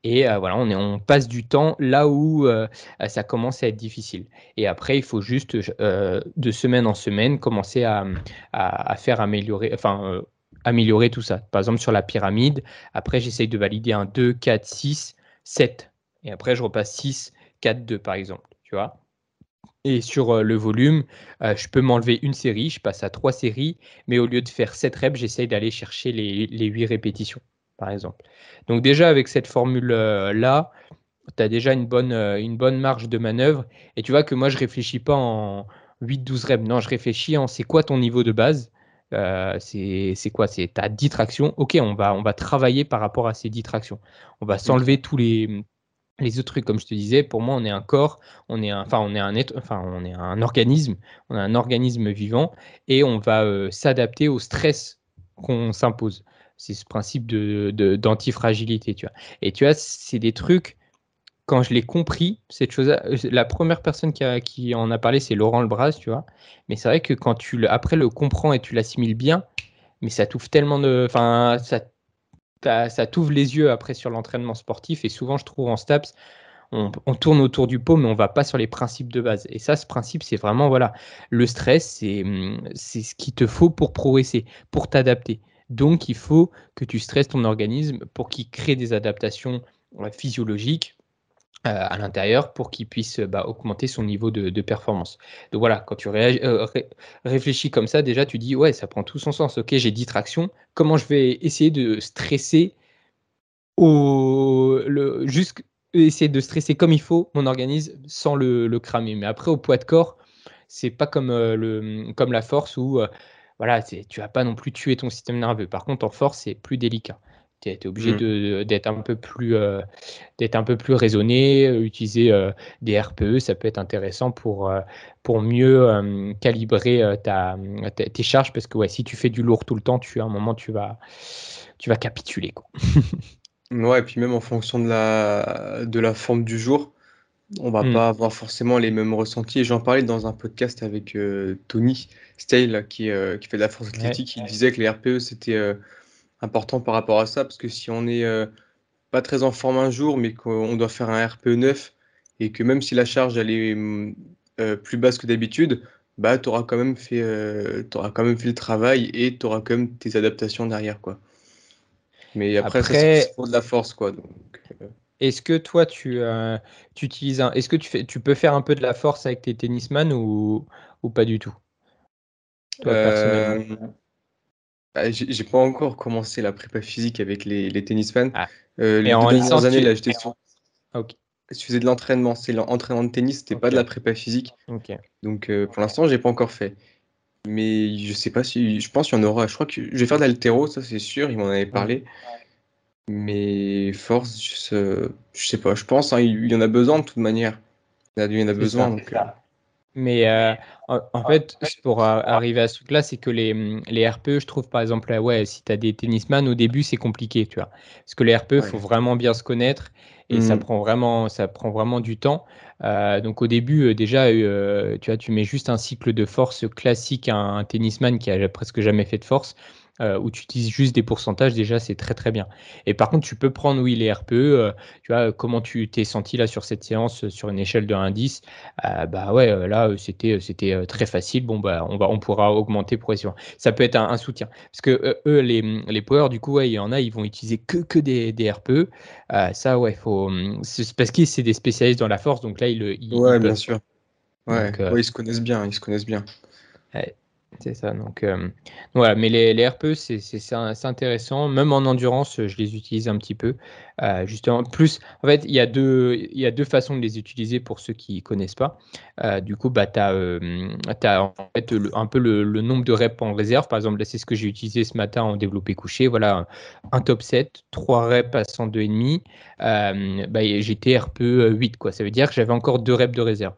Et euh, voilà, on, passe du temps là où euh, ça commence à être difficile. Et après, il faut juste, de semaine en semaine, commencer à, améliorer, améliorer tout ça. Par exemple, sur la pyramide, après, j'essaye de valider un 2, 4, 6, 7. Et après, je repasse 6, 4, 2, par exemple. Tu vois? Et sur le volume, je peux m'enlever une série, je passe à trois séries, mais au lieu de faire 7 reps, j'essaye d'aller chercher les, les 8 répétitions, par exemple. Donc déjà, avec cette formule-là, tu as déjà une bonne, une bonne marge de manœuvre. Et tu vois que moi, je réfléchis pas en 8-12 reps. Non, je réfléchis en c'est quoi ton niveau de base c'est quoi? C'est tu as 10 tractions. Ok, on va, on va travailler par rapport à ces 10 tractions. On va s'enlever tous les les autres trucs, comme je te disais, pour moi, on est un corps, on est un, enfin, on est un être, enfin, on est un organisme, on est un organisme vivant et on va euh, s'adapter au stress qu'on s'impose. C'est ce principe de, d'antifragilité, tu vois. Et tu vois, c'est des trucs, quand je l'ai compris, cette chose euh, la première personne qui, en a parlé, c'est Laurent Lebras, tu vois. Mais c'est vrai que quand tu le, après le comprends et tu l'assimiles bien, mais ça t'ouvre tellement de, enfin, ça ça t'ouvre les yeux après sur l'entraînement sportif. Et souvent, je trouve en STAPS, on, tourne autour du pot, mais on va pas sur les principes de base. Et ça, ce principe, c'est vraiment, voilà, le stress, hum, c'est ce qu'il te faut pour progresser, pour t'adapter. Donc, il faut que tu stresses ton organisme pour qu'il crée des adaptations physiologiques à l'intérieur pour qu'il puisse bah, augmenter son niveau de, performance. Donc voilà, quand tu euh, réfléchis comme ça, déjà tu dis ouais, ça prend tout son sens. Ok, j'ai 10 tractions. Comment je vais essayer de stresser au juste essayer de stresser comme il faut mon organisme sans le, cramer. Mais après au poids de corps, c'est pas comme euh, le comme la force où voilà, tu vas pas non plus tuer ton système nerveux. Par contre, en force, c'est plus délicat tu es, obligé mmh. d'être un peu plus euh, d'être un peu plus raisonné, euh, utiliser euh, des RPE, ça peut être intéressant pour, pour mieux calibrer ta, tes charges parce que ouais, si tu fais du lourd tout le temps, tu à un moment tu vas tu vas capituler quoi. *laughs* ouais, et puis même en fonction de la de la forme du jour, on va mmh. pas avoir forcément les mêmes ressentis. J'en parlais dans un podcast avec Tony Stale qui, qui fait de la force athlétique, il disait que les RPE c'était important par rapport à ça, parce que si on n'est euh, pas très en forme un jour, mais qu'on doit faire un RPE 9, et que même si la charge elle est mm, euh, plus basse que d'habitude, bah, tu auras, quand même fait, euh, quand même fait le travail et tu auras quand même tes adaptations derrière. Quoi. Mais après, c'est pour de la force. quoi. Est-ce que toi, tu, tu utilises un... Est-ce que tu, fais... tu peux faire un peu de la force avec tes tennisman ou, ou pas du tout? Toi, bah, j'ai pas encore commencé la prépa physique avec les, les tennisman. Ah. Euh, les en dernières années, là, j'étais sur... Ah, je faisais de l'entraînement. C'est l'entraînement de tennis, c'était pas de la prépa physique. Donc euh, pour l'instant, j'ai pas encore fait. Mais je sais pas si. Je pense qu'il y en aura. Je crois que je vais faire de l'altéro, ça c'est sûr. Il m'en avait parlé. Mais force, je sais, pas. Je pense hein, il y en a besoin de toute manière. Il y en a besoin. donc, euh, mais euh, en, fait, pour arriver à ce truc-là, c'est que les, mm, les, RPE, je trouve par exemple, ouais, si tu as des tennisman, au début, c'est compliqué, tu vois. Parce que les RPE, il faut vraiment bien se connaître et ça, mmh. prend vraiment, ça prend vraiment du temps. Euh, donc au début, euh, déjà, tu vois, tu mets juste un cycle de force classique à un tennisman qui a presque jamais fait de force. Euh, où tu utilises juste des pourcentages, déjà, c'est très très bien. Et par contre, tu peux prendre, oui, les RPE. Euh, tu vois, comment tu t'es senti là sur cette séance euh, sur une échelle de 1 10 Bah ouais, là, c'était c'était très facile. Bon, bah, on, va, on pourra augmenter progressivement. Ça peut être un, soutien. Parce que eux, les, les power, du coup, ouais, il y en a, ils vont utiliser que, que des, des RPE. ça, ouais, faut. C'est parce que c'est des spécialistes dans la force, donc là, ils. ils ouais, bien sûr. Ouais, ils se connaissent bien, ils se connaissent bien. C'est ça. Donc, euh, voilà. Mais les, RPE, c'est intéressant. Même en endurance, je les utilise un petit peu. Euh, justement, plus, en fait, il y, a deux, deux façons de les utiliser pour ceux qui ne connaissent pas. Euh, du coup, bah, tu as, un peu le, nombre de reps en réserve. Par exemple, c'est ce que j'ai utilisé ce matin en développé couché. Voilà, un top 7, 3 reps à 102,5. Euh, bah, J'étais RPE 8. Quoi. Ça veut dire que j'avais encore 2 reps de réserve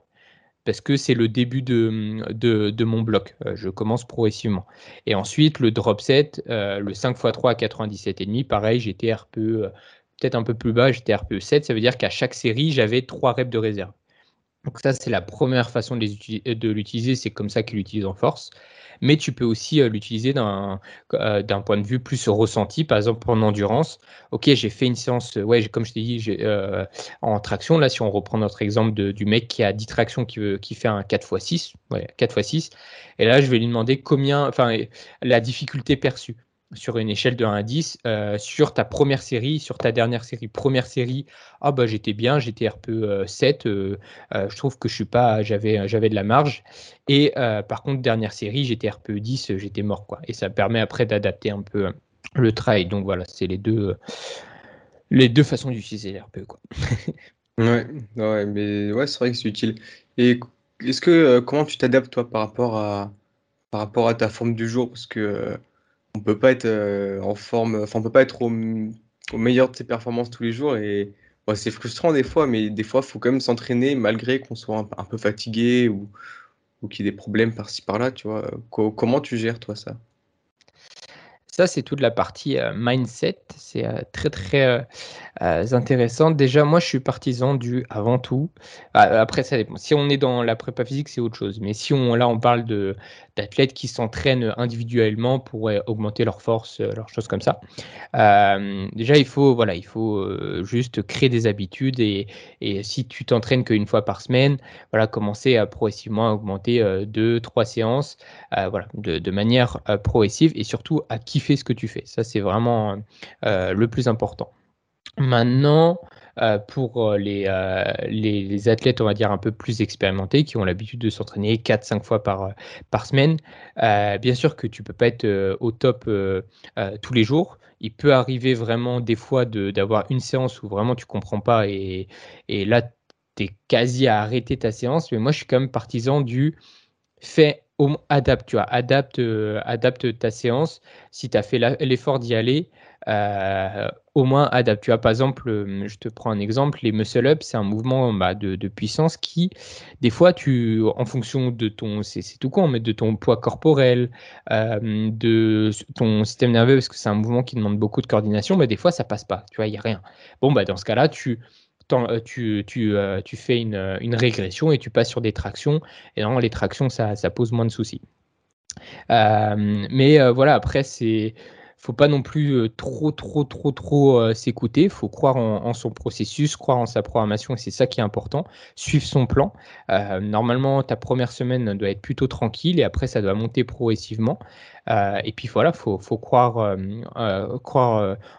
parce que c'est le début de, mon bloc. Euh, je commence progressivement. Et ensuite, le drop set, euh, le 5x3 à 97,5, pareil, j'étais RPE euh, peut-être un peu plus bas, j'étais RPE 7. Ça veut dire qu'à chaque série, j'avais 3 reps de réserve. Donc ça, c'est la première façon de l'utiliser. C'est comme ça qu'il l'utilise en force mais tu peux aussi euh, l'utiliser euh, d'un point de vue plus ressenti, par exemple en endurance. Ok, j'ai fait une séance, ouais, comme je t'ai dit, euh, en traction. Là, si on reprend notre exemple du mec qui a 10 tractions qui, fait un 4x6, ouais, 4x6, et là, je vais lui demander combien, enfin, la difficulté perçue sur une échelle de 1 à 10 euh, sur ta première série, sur ta dernière série. Première série, ah bah j'étais bien, j'étais RPE 7, euh, euh, je trouve que j'avais, de la marge. Et par contre, dernière série, j'étais RPE 10, j'étais mort quoi. Et ça permet après d'adapter un peu le trail. Donc voilà, c'est les deux, les deux façons d'utiliser les RPE quoi. ouais, ouais, mais ouais, c'est vrai que c'est utile. Et est-ce que comment tu t'adaptes toi par rapport à par rapport à ta forme du jour? Parce que on peut pas être euh, en forme, enfin on peut pas être au, meilleur de ses performances tous les jours et c'est frustrant des fois, mais des fois il faut quand même s'entraîner malgré qu'on soit un, peu fatigué ou, qu'il y ait des problèmes par-ci par-là, tu vois. comment tu gères toi ça? Ça, c'est toute la partie euh, mindset. C'est euh, très, très intéressant. Déjà, moi, je suis partisan du avant tout. Ah, après, ça. Si on est dans la prépa physique, c'est autre chose. Mais si on, là, on parle de, d'athlètes qui s'entraînent individuellement pour augmenter leur force, leurs choses comme ça. déjà, il faut, voilà, il faut juste créer des habitudes. Et, et si tu t'entraînes qu'une fois par semaine, voilà, commencer à progressivement augmenter deux, trois séances voilà, de, manière progressive et surtout à kiffer ce que tu fais. Ça, c'est vraiment euh, le plus important. Maintenant, euh, pour euh, les, les, athlètes, on va dire, un peu plus expérimentés, qui ont l'habitude de s'entraîner 4-5 fois par, par semaine, bien sûr que tu peux pas être au top tous les jours. Il peut arriver vraiment des fois d'avoir une séance où vraiment tu comprends pas et, et là, tu es quasi à arrêter ta séance. Mais moi, je suis quand même partisan du fait adapte, tu vois, adapte, euh, adapte ta séance. Si tu as fait l'effort d'y aller, euh, au moins adapte. Tu vois, par exemple, euh, je te prends un exemple, les muscle-up, c'est un mouvement bah, de, puissance qui, des fois, tu, en fonction de ton, c'est tout con, mais de ton poids corporel, de ton système nerveux, parce que c'est un mouvement qui demande beaucoup de coordination, mais des fois, ça passe pas. Tu vois, il n'y a rien. Bon, bah, dans ce cas-là, tu euh, tu, tu, euh, tu fais une, euh, une, régression et tu passes sur des tractions. Et non, les tractions, ça, ça pose moins de soucis. mais voilà, après, c'est faut pas non plus trop, trop, trop, trop s'écouter. Il faut croire en, son processus, croire en sa programmation, et c'est ça qui est important. Suivre son plan. normalement, ta première semaine doit être plutôt tranquille, et après, ça doit monter progressivement. et puis voilà, faut, faut croire,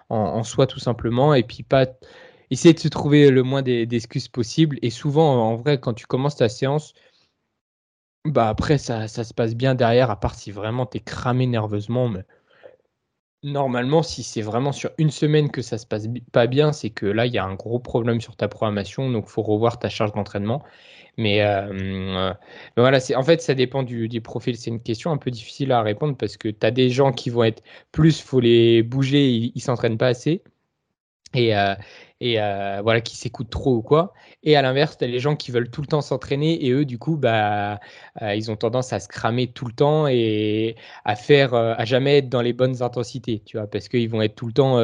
en, soi tout simplement, et puis pas essayer de se trouver le moins d'excuses possibles. Et souvent, en vrai, quand tu commences ta séance, bah après, ça, ça se passe bien derrière, à part si vraiment tu es cramé nerveusement. Mais normalement, si c'est vraiment sur une semaine que ça se passe pas bien, c'est que là, il y a un gros problème sur ta programmation. Donc, faut revoir ta charge d'entraînement. Mais, euh, voilà, c'est en fait, ça dépend du, profil. C'est une question un peu difficile à répondre parce que tu as des gens qui vont être plus, faut les bouger, ils, ils s'entraînent pas assez. Et, euh, et euh, voilà qui s'écoutent trop ou quoi. Et à l'inverse, tu as les gens qui veulent tout le temps s'entraîner et eux, du coup, bah, euh, ils ont tendance à se cramer tout le temps et à faire, euh, à jamais être dans les bonnes intensités, tu vois, parce qu'ils vont être tout le temps.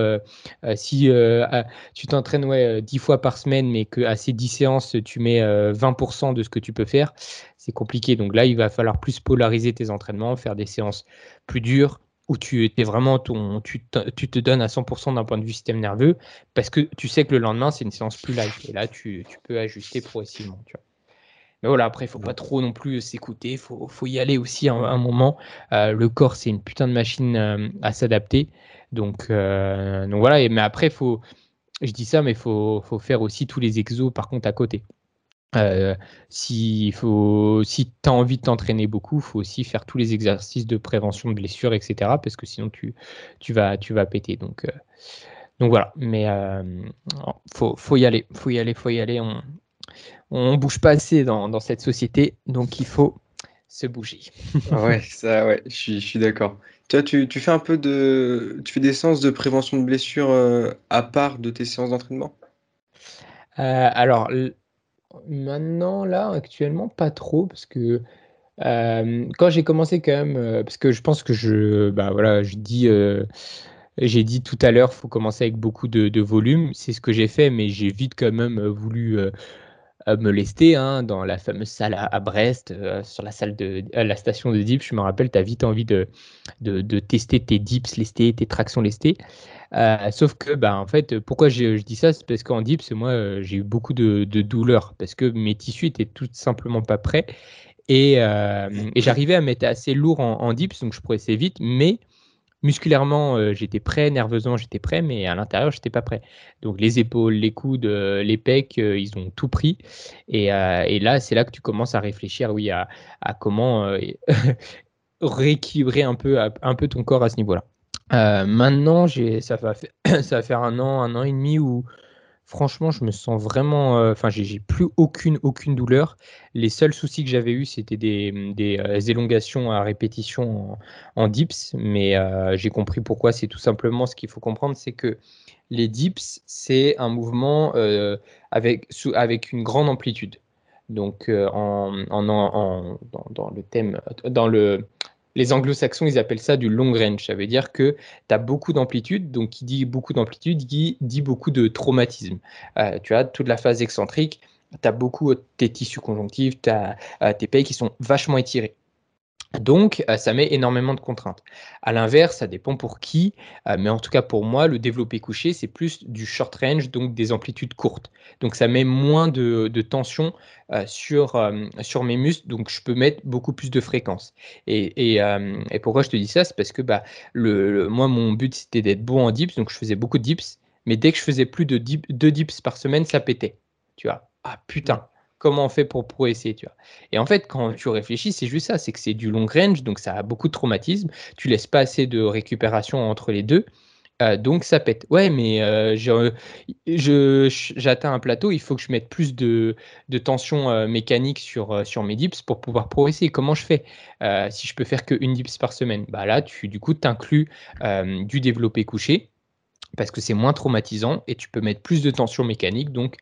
si tu t'entraînes ouais, 10 fois par semaine, mais que à ces 10 séances, tu mets 20% de ce que tu peux faire, c'est compliqué. Donc là, il va falloir plus polariser tes entraînements, faire des séances plus dures où tu étais vraiment ton, tu, te, tu te donnes à 100% d'un point de vue système nerveux parce que tu sais que le lendemain c'est une séance plus light et là tu, tu peux ajuster progressivement. Tu vois. Mais voilà, après, il faut pas trop non plus s'écouter, il faut, faut, y aller aussi à un, moment. Euh, le corps, c'est une putain de machine euh, à s'adapter. Donc, euh, donc voilà, et, mais après, faut, je dis ça, mais il faut, faut faire aussi tous les exos par contre à côté. Si faut, si tu as envie de t'entraîner beaucoup, il faut aussi faire tous les exercices de prévention de blessures, etc. Parce que sinon, tu, tu, vas, tu vas péter. Donc, donc voilà. Mais il faut, faut y aller. faut y aller, faut y aller. On, on bouge pas assez dans, dans cette société. Donc il faut se bouger. *laughs* ouais, ça, ouais, je suis, je suis d'accord. Tu, tu, tu fais un peu de. Tu fais des séances de prévention de blessures euh, à part de tes séances d'entraînement? Euh, Alors, maintenant, là, actuellement, pas trop, parce que euh, quand j'ai commencé quand même, parce que je pense que je. Bah voilà, dis. j'ai dit tout à l'heure, faut commencer avec beaucoup de, de volume. C'est ce que j'ai fait, mais j'ai vite quand même voulu me lester hein, dans la fameuse salle à, Brest, euh, sur la salle de la station de dips. Je me rappelle, tu as vite envie de, tester tes dips lestés, tes tractions lestées. Euh, sauf que, bah, en fait, pourquoi je, dis ça? C'est parce qu'en dips, moi, euh, j'ai eu beaucoup de, douleurs parce que mes tissus étaient tout simplement pas prêts. Et, et j'arrivais à mettre assez lourd en, en, dips, donc je progressais vite, mais musculairement, euh, j'étais prêt, nerveusement, j'étais prêt, mais à l'intérieur, j'étais pas prêt. Donc les épaules, les coudes, euh, les pecs, euh, ils ont tout pris. Et, là, c'est là que tu commences à réfléchir, oui, à, comment *laughs* rééquilibrer un peu, un peu ton corps à ce niveau-là. maintenant, ça va, *coughs* ça va faire un an, un an et demi où Franchement, je me sens vraiment. Euh, enfin, j'ai plus aucune, aucune douleur. Les seuls soucis que j'avais eu, c'était des, mmh, euh, élongations à répétition en, dips. Mais euh, j'ai compris pourquoi. C'est tout simplement ce qu'il faut comprendre c'est que les dips, c'est un mouvement avec, avec une grande amplitude. Donc, en, en, dans, le thème, dans le, les anglo-saxons, ils appellent ça du long range. Ça veut dire que tu as beaucoup d'amplitude. Donc, qui dit beaucoup d'amplitude, dit, dit beaucoup de traumatisme. Euh, tu as toute la phase excentrique, tu as beaucoup tes tissus conjonctifs, tu as euh, tes pays qui sont vachement étirés. Donc, euh, ça met énormément de contraintes. À l'inverse, ça dépend pour qui, euh, mais en tout cas pour moi, le développé couché, c'est plus du short range, donc des amplitudes courtes. Donc, ça met moins de, tension euh, sur, mes muscles, donc je peux mettre beaucoup plus de fréquence. Et, pourquoi je te dis ça? C'est parce que bah, moi, mon but, c'était d'être bon en dips, donc je faisais beaucoup de dips, mais dès que je faisais plus de 2 dips par semaine, ça pétait. Tu vois, ah putain comment on fait pour progresser, tu vois. Et en fait, quand tu réfléchis, c'est juste ça, c'est que c'est du long range, donc ça a beaucoup de traumatisme, tu laisses pas assez de récupération entre les deux, euh, donc ça pète. Ouais, mais euh, j'atteins un plateau, il faut que je mette plus de, tension euh, mécanique sur, sur mes dips pour pouvoir progresser. Comment je fais si je peux faire qu'une dips par semaine? Bah Là, tu, du coup, tu inclus du développé couché parce que c'est moins traumatisant et tu peux mettre plus de tension mécanique, donc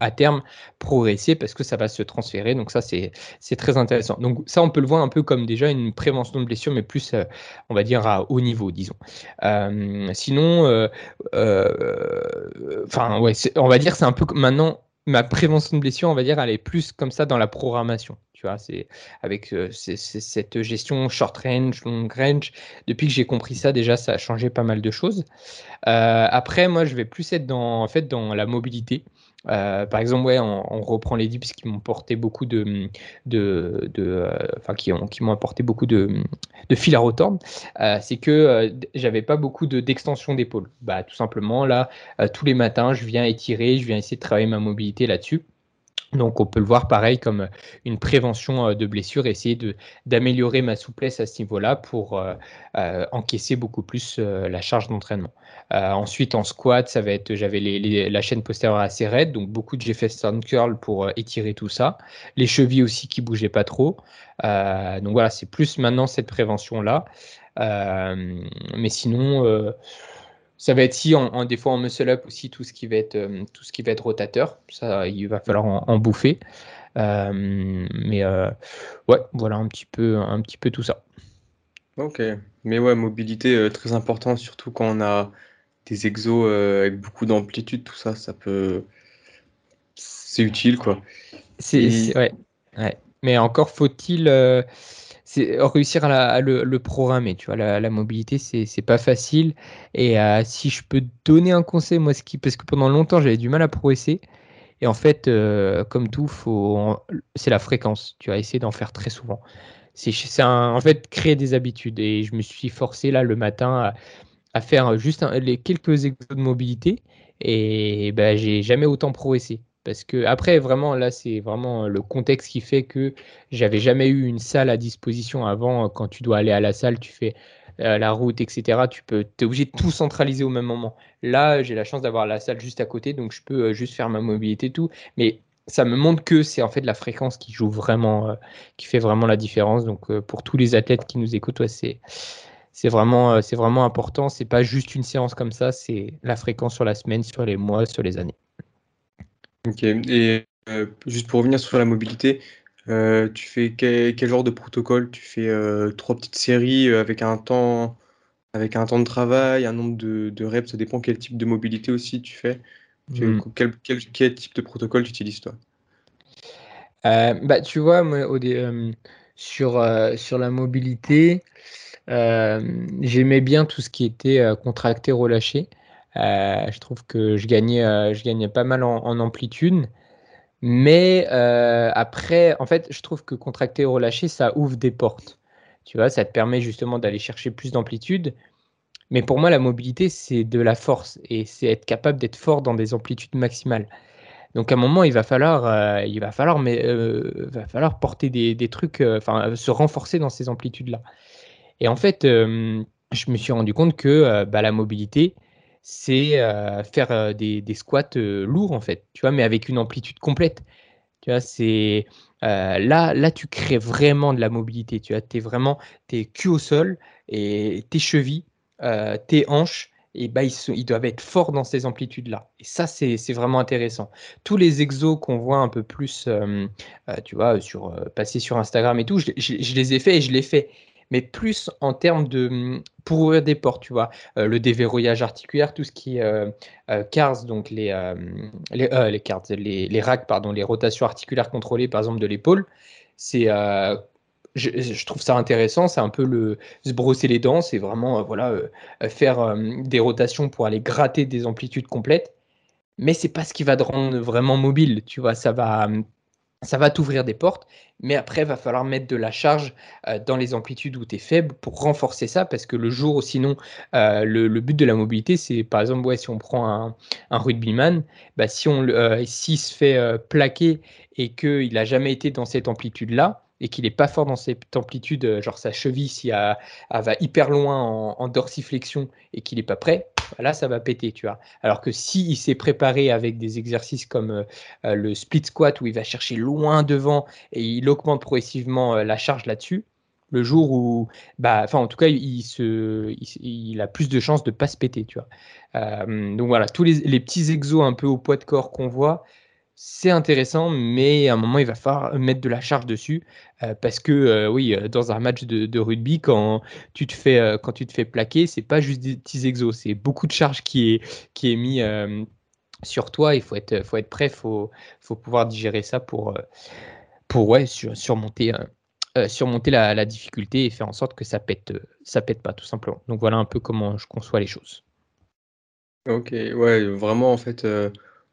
à terme progresser parce que ça va se transférer. Donc ça, c'est très intéressant. Donc ça, on peut le voir un peu comme déjà une prévention de blessure, mais plus, euh, on va dire, à haut niveau, disons. Euh, sinon, euh, enfin, ouais, on va dire, c'est un peu maintenant, ma prévention de blessure, on va dire, elle est plus comme ça dans la programmation. Tu vois, c'est avec cette gestion short range, long range. Depuis que j'ai compris ça, déjà, ça a changé pas mal de choses. après, moi, je vais plus être dans, en fait, dans la mobilité. Euh, par exemple, on, reprend les dips qui m'ont porté beaucoup de, de, euh, enfin qui ont, m'ont apporté beaucoup de, fil à retordre. Euh, c'est que j'avais pas beaucoup de d'extension d'épaule. Bah, tout simplement là, tous les matins, je viens étirer, je viens essayer de travailler ma mobilité là-dessus. Donc on peut le voir pareil comme une prévention de blessure, essayer d'améliorer ma souplesse à ce niveau-là pour encaisser beaucoup plus la charge d'entraînement. Euh, ensuite, en squat, ça va être, j'avais la chaîne postérieure assez raide, donc beaucoup de Jefferson curl pour euh, étirer tout ça. Les chevilles aussi qui bougeaient pas trop. Euh, donc voilà, c'est plus maintenant cette prévention-là. mais sinon, ça va être si en, des fois en muscle up aussi tout ce qui va être tout ce qui va être rotateur. Ça, il va falloir en, bouffer. mais ouais, voilà un petit peu un petit peu tout ça. Ok, mais ouais, mobilité très importante, surtout quand on a des exos euh, avec beaucoup d'amplitude, tout ça, ça peut. C'est utile, quoi. C'est, ouais, ouais. Mais encore faut-il euh, réussir à, le, programmer. Tu vois, la, mobilité, c'est, pas facile. Et euh, si je peux donner un conseil, moi, ce qui, parce que pendant longtemps, j'avais du mal à progresser. Et en fait, comme tout, c'est la fréquence. Tu vas essayer d'en faire très souvent. C'est, en fait créer des habitudes. Et je me suis forcé là le matin à à faire juste les quelques exos de mobilité et ben, j'ai jamais autant progressé. Parce que après, vraiment, là, c'est vraiment le contexte qui fait que j'avais jamais eu une salle à disposition avant. Quand tu dois aller à la salle, tu fais euh, la route, etc. Tu peux, es obligé de tout centraliser au même moment. Là, j'ai la chance d'avoir la salle juste à côté, donc je peux euh, juste faire ma mobilité, tout. Mais ça me montre que c'est en fait la fréquence qui joue vraiment, euh, qui fait vraiment la différence. Donc pour tous les athlètes qui nous écoutent, c'est c'est vraiment, c'est vraiment important. C'est pas juste une séance comme ça, c'est la fréquence sur la semaine, sur les mois, sur les années. Ok, et euh, juste pour revenir sur la mobilité, euh, tu fais quel, genre de protocole? Tu fais euh, trois petites séries avec un temps, avec un temps de travail, un nombre de, reps, ça dépend quel type de mobilité aussi tu fais. Hmm. quel, quel, type de protocole tu utilises toi? bah, tu vois, moi, sur, sur la mobilité, j'aimais bien tout ce qui était contracté, relâché. Euh, je trouve que je gagnais, euh, pas mal en, amplitude. Mais euh, après, en fait, je trouve que contracter ou relâcher, ça ouvre des portes. Tu vois, ça te permet justement d'aller chercher plus d'amplitude. Mais pour moi, la mobilité, c'est de la force et c'est être capable d'être fort dans des amplitudes maximales. Donc à un moment, il va falloir, il va falloir, mais va falloir porter des, des trucs, enfin se renforcer dans ces amplitudes-là. Et en fait, je me suis rendu compte que bah, la mobilité, c'est faire des, squats lourds en fait, tu vois, mais avec une amplitude complète. Tu vois, c'est là, là, tu crées vraiment de la mobilité. Tu vois, es vraiment tes cul au sol et tes chevilles, tes hanches, et bah, ils, doivent être forts dans ces amplitudes-là. Et ça, c'est vraiment intéressant. Tous les exos qu'on voit un peu plus, tu vois, sur, passer sur Instagram et tout, je, je les ai faits et je les fais mais plus en termes de hum, pour ouvrir des portes, tu vois, euh, le déverrouillage articulaire, tout ce qui est euh, euh, CARS, donc les, les, les, racks, pardon, les rotations articulaires contrôlées, par exemple, de l'épaule, c'est je, trouve ça intéressant, c'est un peu le se brosser les dents, c'est vraiment voilà faire des rotations pour aller gratter des amplitudes complètes, mais c'est pas ce qui va te rendre vraiment mobile, tu vois, ça va hum, ça va t'ouvrir des portes, mais après, il va falloir mettre de la charge euh, dans les amplitudes où tu es faible pour renforcer ça, parce que le jour, sinon, euh, le, but de la mobilité, c'est par exemple, ouais, si on prend un, rugbyman, bah, si on, euh, s'il se fait plaquer et qu'il n'a jamais été dans cette amplitude-là, et qu'il n'est pas fort dans cette amplitude, genre sa cheville, elle, va hyper loin en, en dorsiflexion et qu'il n'est pas prêt, là, ça va péter, tu vois. Alors que s'il il s'est préparé avec des exercices comme euh, euh, le split squat où il va chercher loin devant et il augmente progressivement euh, la charge là-dessus, le jour où, bah, enfin, en tout cas, il, se, il, a plus de chances de pas se péter, tu vois. donc voilà, tous les, les, petits exos un peu au poids de corps qu'on voit, c'est intéressant, mais à un moment, il va falloir mettre de la charge dessus. Euh, parce que, euh, oui, euh, dans un match de, rugby, quand tu te fais, quand tu te fais plaquer, c'est pas juste des petits exos, c'est beaucoup de charge qui est, qui est mis sur toi. Il faut être, faut être prêt, il faut, faut pouvoir digérer ça pour, pour ouais, surmonter, surmonter la, la, difficulté et faire en sorte que ça pète, ça pète pas, tout simplement. Donc voilà un peu comment je conçois les choses. Ok, ouais, vraiment, en fait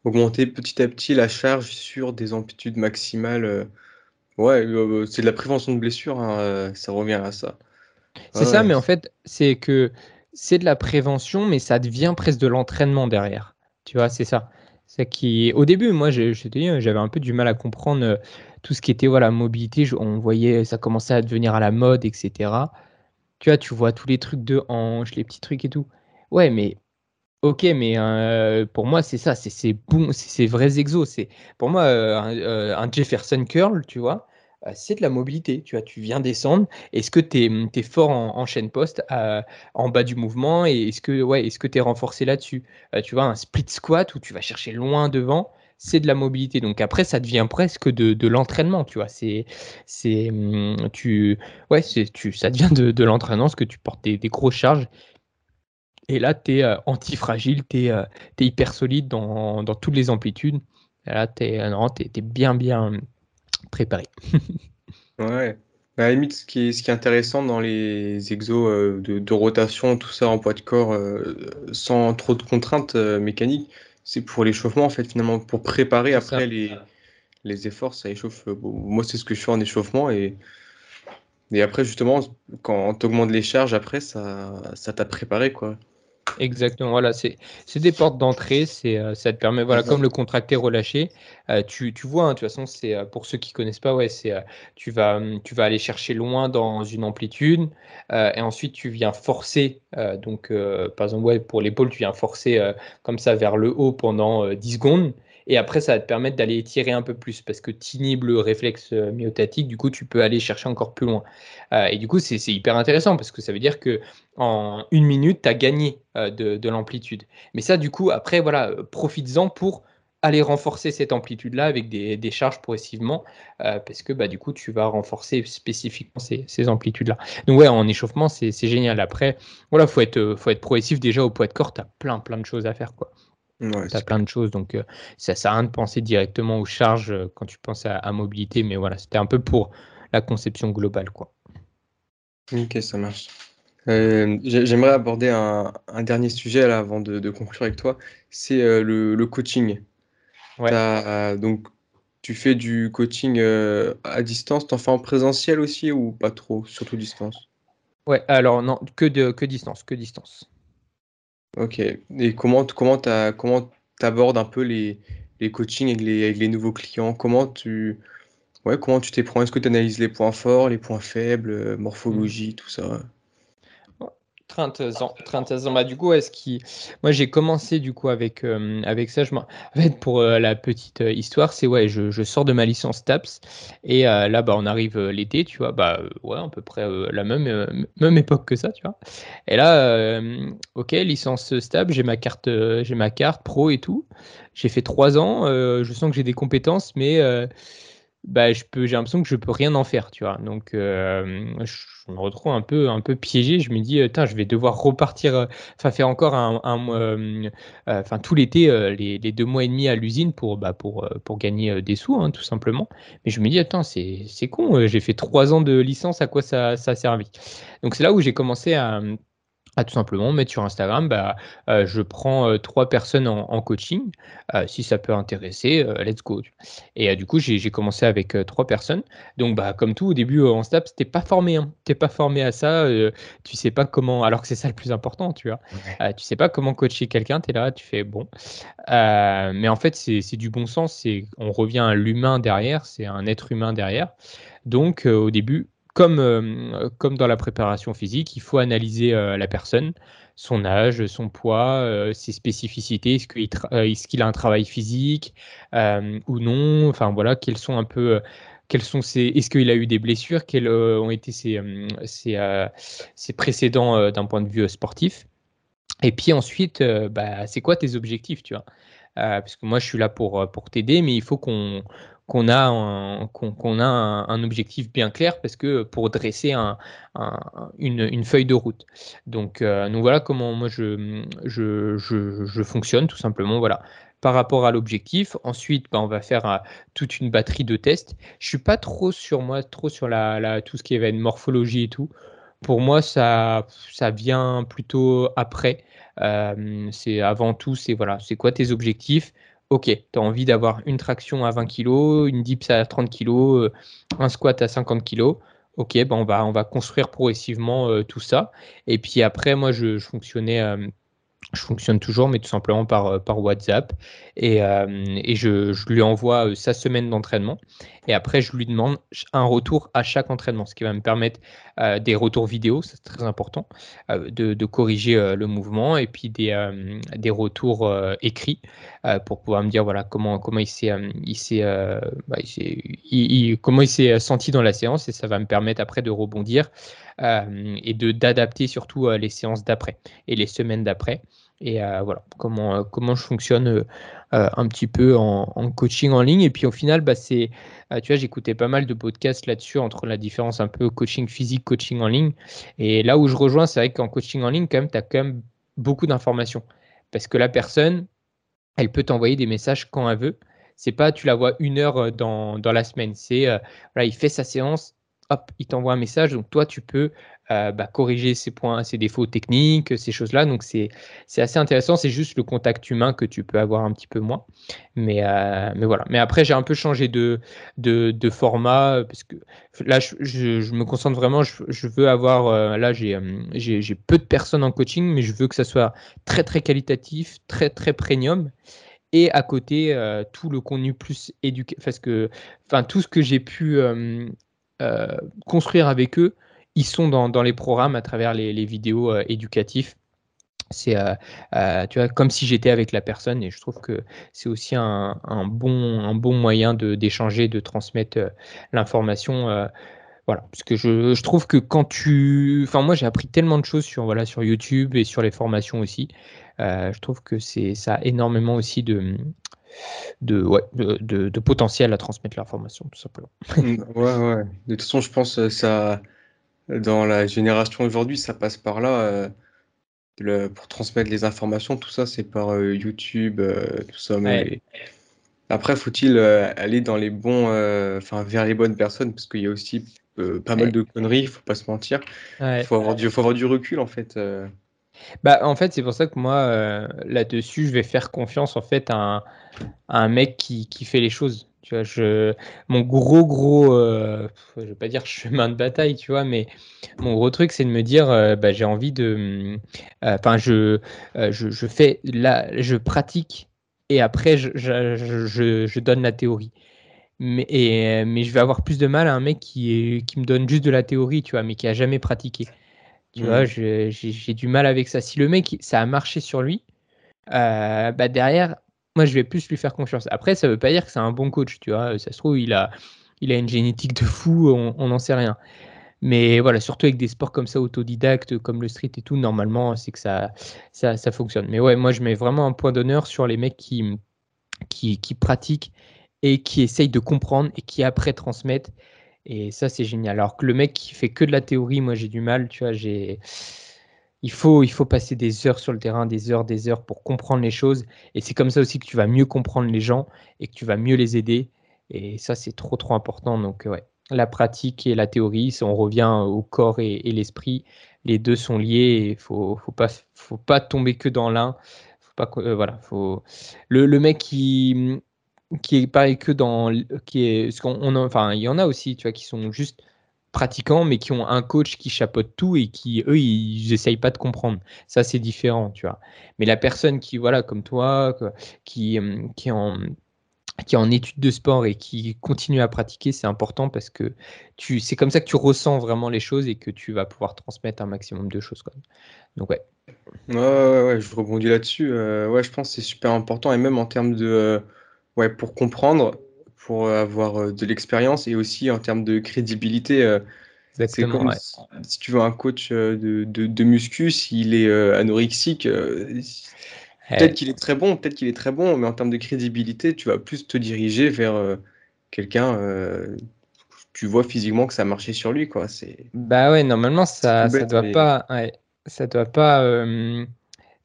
augmenter petit à petit la charge sur des amplitudes maximales. Euh, ouais, euh, c'est de la prévention de blessures, hein, euh, ça revient à ça. C'est ça, mais en fait, c'est que c'est de la prévention, mais ça devient presque de l'entraînement derrière. Tu vois, c'est ça. C'est qui, au début, moi, j'avais un peu du mal à comprendre tout ce qui était voilà mobilité. On voyait, ça commençait à devenir à la mode, etc. Tu vois, tu vois tous les trucs de hanches, les petits trucs et tout. Ouais, mais Ok, mais euh, pour moi, c'est ça, c'est bon, c'est vrais exos. Pour moi euh, euh, un, Jefferson curl, tu vois, c'est de la mobilité. Tu vois, tu viens descendre. Est-ce que tu es, fort en, chaîne poste en bas du mouvement? Et est-ce que ouais, est-ce que tu es renforcé là-dessus? Tu vois, un split squat où tu vas chercher loin devant, c'est de la mobilité. Donc après, ça devient presque de, l'entraînement. Tu vois, c'est c'est hum, tu ouais, c'est tu ça devient de, l'entraînement parce que tu portes des, des grosses charges et là, tu es euh, antifragile, tu es, euh, hyper solide dans, toutes les amplitudes. Et là, tu es, euh, bien, bien préparé. *laughs* ouais. Bah, à la limite, ce qui, est, ce qui est intéressant dans les exos de, rotation, tout ça en poids de corps, sans trop de contraintes mécaniques, c'est pour l'échauffement, en fait, finalement, pour préparer après les, les efforts, ça échauffe. moi, c'est ce que je fais en échauffement et et après, justement, quand tu augmentes les charges, après, ça, ça t'a préparé, quoi. Exactement, voilà, c'est des portes d'entrée, c'est euh, ça te permet, voilà, comme le contracté relâché, euh, tu, tu, vois, hein, de toute façon, c'est euh, pour ceux qui connaissent pas, ouais, c'est tu vas hum, tu vas aller chercher loin dans une amplitude et ensuite tu viens forcer, donc par exemple, ouais, pour l'épaule, tu viens forcer comme ça vers le haut pendant 10 secondes et après, ça va te permettre d'aller étirer un peu plus parce que tu inhibes le réflexe euh, myotatique. Du coup, tu peux aller chercher encore plus loin. Euh, et du coup, c'est hyper intéressant parce que ça veut dire que en une minute, tu as gagné euh, de, l'amplitude. Mais ça, du coup, après, voilà, profites-en pour aller renforcer cette amplitude-là avec des, charges progressivement, parce que bah, du coup, tu vas renforcer spécifiquement ces, amplitudes-là. Donc ouais, en échauffement, c'est génial. Après, voilà, faut être, faut être progressif déjà au poids de corps, tu as plein, plein de choses à faire. quoi. Ouais, tu as plein de choses, donc euh, ça sert à rien de penser directement aux charges euh, quand tu penses à, mobilité, mais voilà, c'était un peu pour la conception globale. Quoi. Ok, ça marche. Euh, j'aimerais aborder un, dernier sujet là, avant de, conclure avec toi, c'est le, coaching. Ouais. donc, tu fais du coaching à distance, tu en fais en présentiel aussi ou pas trop, surtout distance? Ouais, alors non, que, de, que distance, que distance. Ok. Et comment comment tu comment abordes un peu les, les coachings avec les, avec les nouveaux clients? Comment tu ouais, comment tu t'y prends? Est-ce que tu analyses les points forts, les points faibles, euh, mmh. morphologie, tout ça? Très intéressant, très intéressant. Bah, du coup, est-ce qui... moi j'ai commencé du coup avec, euh, avec ça. Je en pour euh, la petite euh, histoire, c'est ouais, je, je, sors de ma licence TAPS et là, bah, on arrive l'été, tu vois, bah ouais, à peu près la même, même époque que ça, tu vois. Et là, ok, licence stable, j'ai ma carte, j'ai ma carte pro et tout. J'ai fait trois ans. je sens que j'ai des compétences, mais bah, je peux, j'ai l'impression que je peux rien en faire, tu vois. Donc, euh, je me retrouve un peu, un peu piégé. Je me dis, je vais devoir repartir, euh, enfin, faire encore un, euh, enfin, tout l'été, les, les, deux mois et demi à l'usine pour, bah, pour, pour gagner des sous, hein, tout simplement. Mais je me dis, attends, c'est, c'est con. j'ai fait trois ans de licence, à quoi ça, ça a servi Donc, c'est là où j'ai commencé à à tout simplement mettre sur Instagram, bah, euh, je prends euh, trois personnes en, coaching, euh, si ça peut intéresser, let's go. Et du coup, j'ai commencé avec trois personnes. Donc, bah, comme tout, au début en STAP, t'es pas formé, hein. t'es pas formé à ça, tu sais pas comment, alors que c'est ça le plus important, tu vois. tu sais pas comment coacher quelqu'un, tu es là, tu fais bon. mais en fait, c'est du bon sens, on revient à l'humain derrière, c'est un être humain derrière. Donc, au début, comme, euh, comme dans la préparation physique, il faut analyser euh, la personne, son âge, son poids, euh, ses spécificités, est-ce qu'il a un travail physique ou non, enfin voilà, quels sont un peu, quels sont ses, est-ce qu'il a eu des blessures, quels ont été ses, ses, précédents d'un point de vue sportif. Et puis ensuite, bah, c'est quoi tes objectifs, tu vois? Parce que moi, je suis là pour, pour t'aider, mais il faut qu'on qu'on a, un, a un, objectif bien clair parce que pour dresser un, une, feuille de route. Donc, euh, voilà comment moi je, je, je, fonctionne tout simplement. Voilà par rapport à l'objectif. Ensuite, bah, on va faire euh, toute une batterie de tests. Je suis pas trop sur moi, trop sur la, tout ce qui est morphologie et tout. Pour moi, ça, ça vient plutôt après. Euh, c'est avant tout, c'est voilà, c'est quoi tes objectifs? Ok, tu as envie d'avoir une traction à 20 kg, une dips à 30 kg, euh, un squat à 50 kg. Ok, ben on, va, on va construire progressivement euh, tout ça. Et puis après, moi, je, fonctionnais euh, je fonctionne toujours, mais tout simplement par, euh, WhatsApp. Et, euh, je, lui envoie euh, sa semaine d'entraînement. Et après, je lui demande un retour à chaque entraînement, ce qui va me permettre des retours vidéo, c'est très important, de, corriger le mouvement et puis des, retours écrits pour pouvoir me dire voilà comment, comment il s'est bah, comment il s'est senti dans la séance et ça va me permettre après de rebondir et de d'adapter surtout les séances d'après et les semaines d'après et euh, voilà comment, euh, comment je fonctionne euh, un petit peu en, coaching en ligne. Et puis au final, bah, c'est, tu vois, j'écoutais pas mal de podcasts là-dessus entre la différence un peu coaching physique, coaching en ligne. Et là où je rejoins, c'est vrai qu'en coaching en ligne, quand même, tu as quand même beaucoup d'informations. Parce que la personne, elle peut t'envoyer des messages quand elle veut. C'est pas tu la vois une heure dans, dans la semaine. C'est voilà, il fait sa séance, hop, il t'envoie un message. Donc toi, tu peux bah, corriger ses points, ses défauts techniques, ces choses-là. Donc c'est assez intéressant. C'est juste le contact humain que tu peux avoir un petit peu moins. Mais, mais voilà. Mais après, j'ai un peu changé de, de, format parce que là, je, me concentre vraiment. Je, veux avoir. là, j'ai peu de personnes en coaching, mais je veux que ça soit très, très qualitatif, très, très premium et à côté tout le contenu plus éduqué parce que enfin tout ce que j'ai pu construire avec eux ils sont dans, les programmes à travers les, vidéos euh, éducatifs. C'est euh, euh, tu vois, comme si j'étais avec la personne et je trouve que c'est aussi un, bon, un bon moyen d'échanger, de, transmettre l'information. voilà, parce que je, trouve que quand tu. Enfin, moi, j'ai appris tellement de choses sur, voilà, sur YouTube et sur les formations aussi. je trouve que c'est ça a énormément aussi de, de, ouais, de, de, potentiel à transmettre l'information, tout simplement. Ouais, ouais. De toute façon, je pense que ça, dans la génération aujourd'hui, ça passe par là. Euh, pour transmettre les informations, tout ça, c'est par euh, YouTube, euh, tout ça. Mais après, faut-il aller dans les bons, enfin, vers les bonnes personnes, parce qu'il y a aussi pas mal de conneries, il faut pas se mentir. Il faut avoir du, faut avoir du recul, en fait. Bah, en fait, c'est pour ça que moi, là-dessus, je vais faire confiance en fait à un, mec qui, qui fait les choses. Tu vois, je, mon gros, gros, euh, je vais pas dire *laughs* chemin de bataille, tu vois, mais mon gros truc, c'est de me dire, euh, bah, j'ai envie de. Euh, enfin, je, je, je, fais. Là, je pratique et après, je, je, je, donne la théorie. Mais, mais je vais avoir plus de mal à un mec qui, qui me donne juste de la théorie, tu vois, mais qui a jamais pratiqué. Tu vois, mmh. j'ai du mal avec ça. Si le mec, ça a marché sur lui, bah derrière, moi, je vais plus lui faire confiance. Après, ça veut pas dire que c'est un bon coach, tu vois. Ça se trouve, il a, il a une génétique de fou, on n'en sait rien. Mais voilà, surtout avec des sports comme ça, autodidactes, comme le street et tout, normalement, c'est que ça, ça, ça, fonctionne. Mais ouais, moi, je mets vraiment un point d'honneur sur les mecs qui, qui, qui, pratiquent et qui essayent de comprendre et qui après transmettent. Et ça, c'est génial. Alors que le mec qui fait que de la théorie, moi, j'ai du mal, tu vois, j'ai il faut, il faut passer des heures sur le terrain, des heures, des heures pour comprendre les choses. Et c'est comme ça aussi que tu vas mieux comprendre les gens et que tu vas mieux les aider. Et ça, c'est trop, trop important. Donc, ouais, la pratique et la théorie, on revient au corps et, l'esprit. Les deux sont liés. Il faut, faut pas, faut pas tomber que dans l'un. Faut pas, euh, voilà, faut le, le mec qui qui est pareil que dans qui est ce qu'on enfin il y en a aussi tu vois qui sont juste pratiquants, mais qui ont un coach qui chapeaute tout et qui, eux, ils essayent pas de comprendre. Ça, c'est différent, tu vois. Mais la personne qui, voilà, comme toi, qui, qui est en qui en études de sport et qui continue à pratiquer, c'est important parce que tu, c'est comme ça que tu ressens vraiment les choses et que tu vas pouvoir transmettre un maximum de choses. Quoi. Donc ouais. Ouais, ouais, ouais, je rebondis là-dessus. Euh, ouais, je pense que c'est super important et même en termes de, ouais, pour comprendre, pour avoir euh, de l'expérience et aussi en termes de crédibilité. Euh, c'est comme si, tu veux un coach euh, de, de, muscu, s'il est anorexique, peut-être qu'il est très bon, peut-être qu'il est très bon, mais en termes de crédibilité, tu vas plus te diriger vers quelqu'un. tu vois physiquement que ça a marché sur lui, quoi. C'est. Bah ouais, normalement ça, ça doit pas, ça doit pas.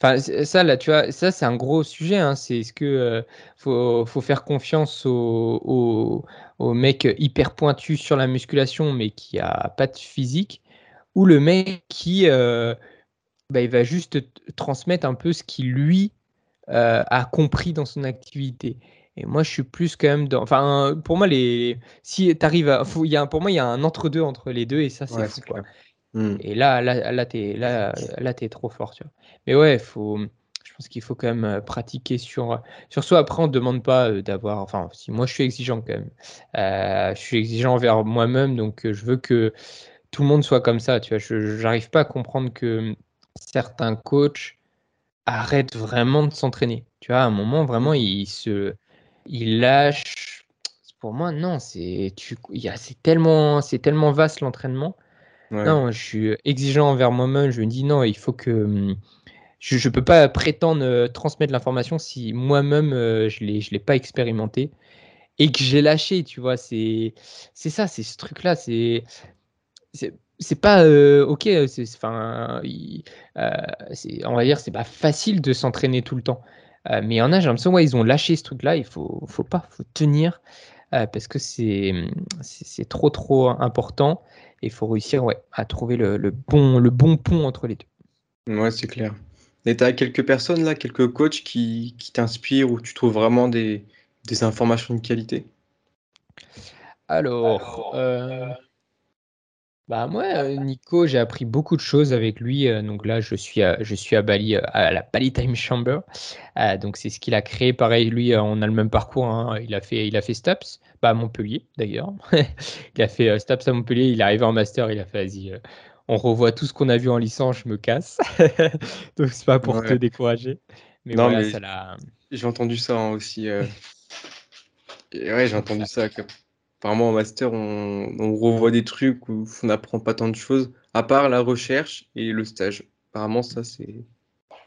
Enfin, ça, là, tu vois, ça, c'est un gros sujet. Hein. C'est est-ce que euh, faut, faut, faire confiance au, au, mec hyper pointu sur la musculation, mais qui a pas de physique, ou le mec qui euh, bah, il va juste transmettre un peu ce qu'il lui euh, a compris dans son activité. Et moi, je suis plus quand même dans. Enfin, pour moi, les si tu arrives à. Faut, y a, pour moi, il y a un entre-deux entre les deux, et ça, c'est fou. Quoi. Mmh. Et là, là, là, t'es là, là, es trop fort, tu vois. Mais ouais, faut, je pense qu'il faut quand même euh, pratiquer sur, sur soi. Après, on ne demande pas euh, d'avoir. Enfin, si moi, je suis exigeant quand même. Euh, je suis exigeant envers moi-même, donc je veux que tout le monde soit comme ça, tu vois. Je n'arrive pas à comprendre que certains coachs arrêtent vraiment de s'entraîner. Tu vois, à un moment, vraiment, ils se, ils lâchent. Pour moi, non, c'est, tu, c'est tellement, c'est tellement vaste l'entraînement non, je suis exigeant envers moi-même. Je me dis non, il faut que hum, je ne peux pas prétendre euh, transmettre l'information si moi-même euh, je ne l'ai pas expérimenté et que j'ai lâché, tu vois. C'est ça, c'est ce truc-là. C'est c'est pas euh, ok. Enfin, on va dire c'est pas facile de s'entraîner tout le temps. mais il y en a, j'ai l'impression ouais, ils ont lâché ce truc-là. Il faut faut pas, faut tenir parce que c'est c'est trop trop important. Il faut réussir ouais, à trouver le, bon, le bon pont entre les deux. Ouais, c'est clair. Et tu as quelques personnes là, quelques coachs qui, qui t'inspirent ou tu trouves vraiment des, des informations de qualité? Alors, euh, bah moi, euh, Nico, j'ai appris beaucoup de choses avec lui. Euh, donc là, je suis à, je suis à Bali, à la Bali Time Chamber. donc c'est ce qu'il a créé. Pareil, lui, on a le même parcours. Hein. Il a fait, il a fait Staps, bah, à Montpellier d'ailleurs. *laughs* il a fait Staps à Montpellier. Il est arrivé en master. Il a fait, vas-y, on revoit tout ce qu'on a vu en licence. Je me casse. *laughs* donc c'est pas pour te décourager. Mais non, mais j'ai entendu ça hein, aussi. ouais, j'ai entendu ça. Apparemment, en master, on, revoit des trucs où on n'apprend pas tant de choses, à part la recherche et le stage. Apparemment, ça, c'est.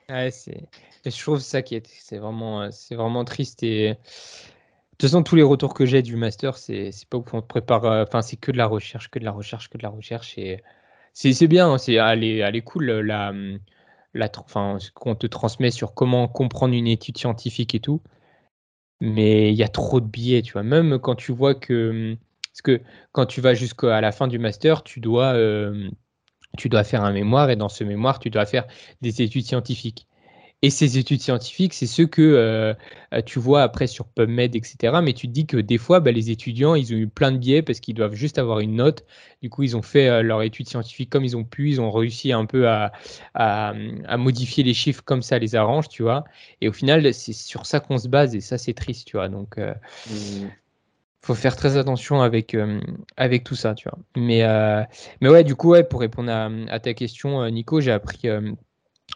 Ouais, c'est. Je trouve ça qui est, c'est vraiment, euh, c'est vraiment triste et. De toute façon, tous les retours que j'ai du master, c'est, c'est pas où on te prépare. Euh, enfin, c'est que de la recherche, que de la recherche, que de la recherche. Et c'est, c'est bien, hein, c'est, elle, est, cool, la, la, enfin, ce qu'on te transmet sur comment comprendre une étude scientifique et tout mais il y a trop de billets, tu vois. Même quand tu vois que. Parce que quand tu vas jusqu'à la fin du master, tu dois, euh, tu dois faire un mémoire et dans ce mémoire, tu dois faire des études scientifiques. Et ces études scientifiques, c'est ce que euh, euh, tu vois après sur PubMed, etc. Mais tu te dis que des fois, bah, les étudiants, ils ont eu plein de biais parce qu'ils doivent juste avoir une note. Du coup, ils ont fait euh, leur étude scientifique comme ils ont pu. Ils ont réussi un peu à, à, modifier les chiffres comme ça les arrange, tu vois. Et au final, c'est sur ça qu'on se base et ça, c'est triste, tu vois. Donc, il mmh. faut faire très attention avec, avec tout ça, tu vois. Mais, mais ouais, du coup, ouais, pour répondre à, à ta question, Nico, j'ai appris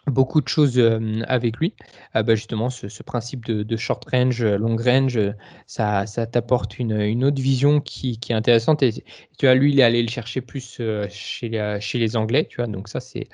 beaucoup de choses avec lui. Ah bah justement, ce, principe de, short range, long range, ça, ça t'apporte une, autre vision qui, est intéressante. Et tu vois, lui, il est allé le chercher plus chez, les, chez les Anglais, tu vois. Donc ça, c'est,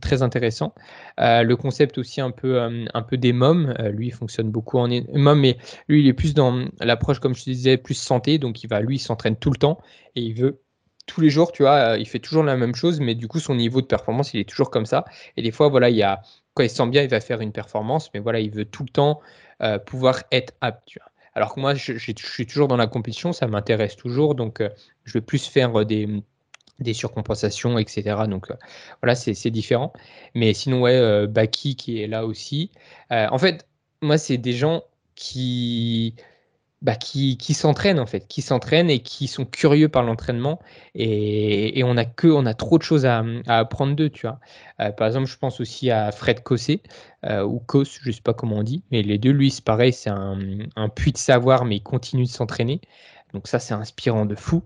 très intéressant. le concept aussi un peu, un des mômes, lui, il fonctionne beaucoup en mômes, mais lui, il est plus dans l'approche, comme je te disais, plus santé. Donc il va, lui, il s'entraîne tout le temps et il veut tous les jours, tu vois, euh, il fait toujours la même chose, mais du coup, son niveau de performance, il est toujours comme ça. Et des fois, voilà, il y a, quand il se sent bien, il va faire une performance, mais voilà, il veut tout le temps euh, pouvoir être apte. Alors que moi, je, suis toujours dans la compétition, ça m'intéresse toujours, donc euh, je vais plus faire des, des surcompensations, etc. Donc voilà, c'est différent. Mais sinon, ouais, Baki qui est là aussi. en fait, moi, c'est des gens qui bah, qui, qui s'entraînent en fait, qui s'entraînent et qui sont curieux par l'entraînement et, et, on a que on a trop de choses à, apprendre d'eux, tu vois. Euh, par exemple, je pense aussi à Fred Cossé euh, ou Kos, je sais pas comment on dit, mais les deux, lui, c'est pareil, c'est un, un, puits de savoir, mais il continue de s'entraîner. Donc ça, c'est inspirant de fou.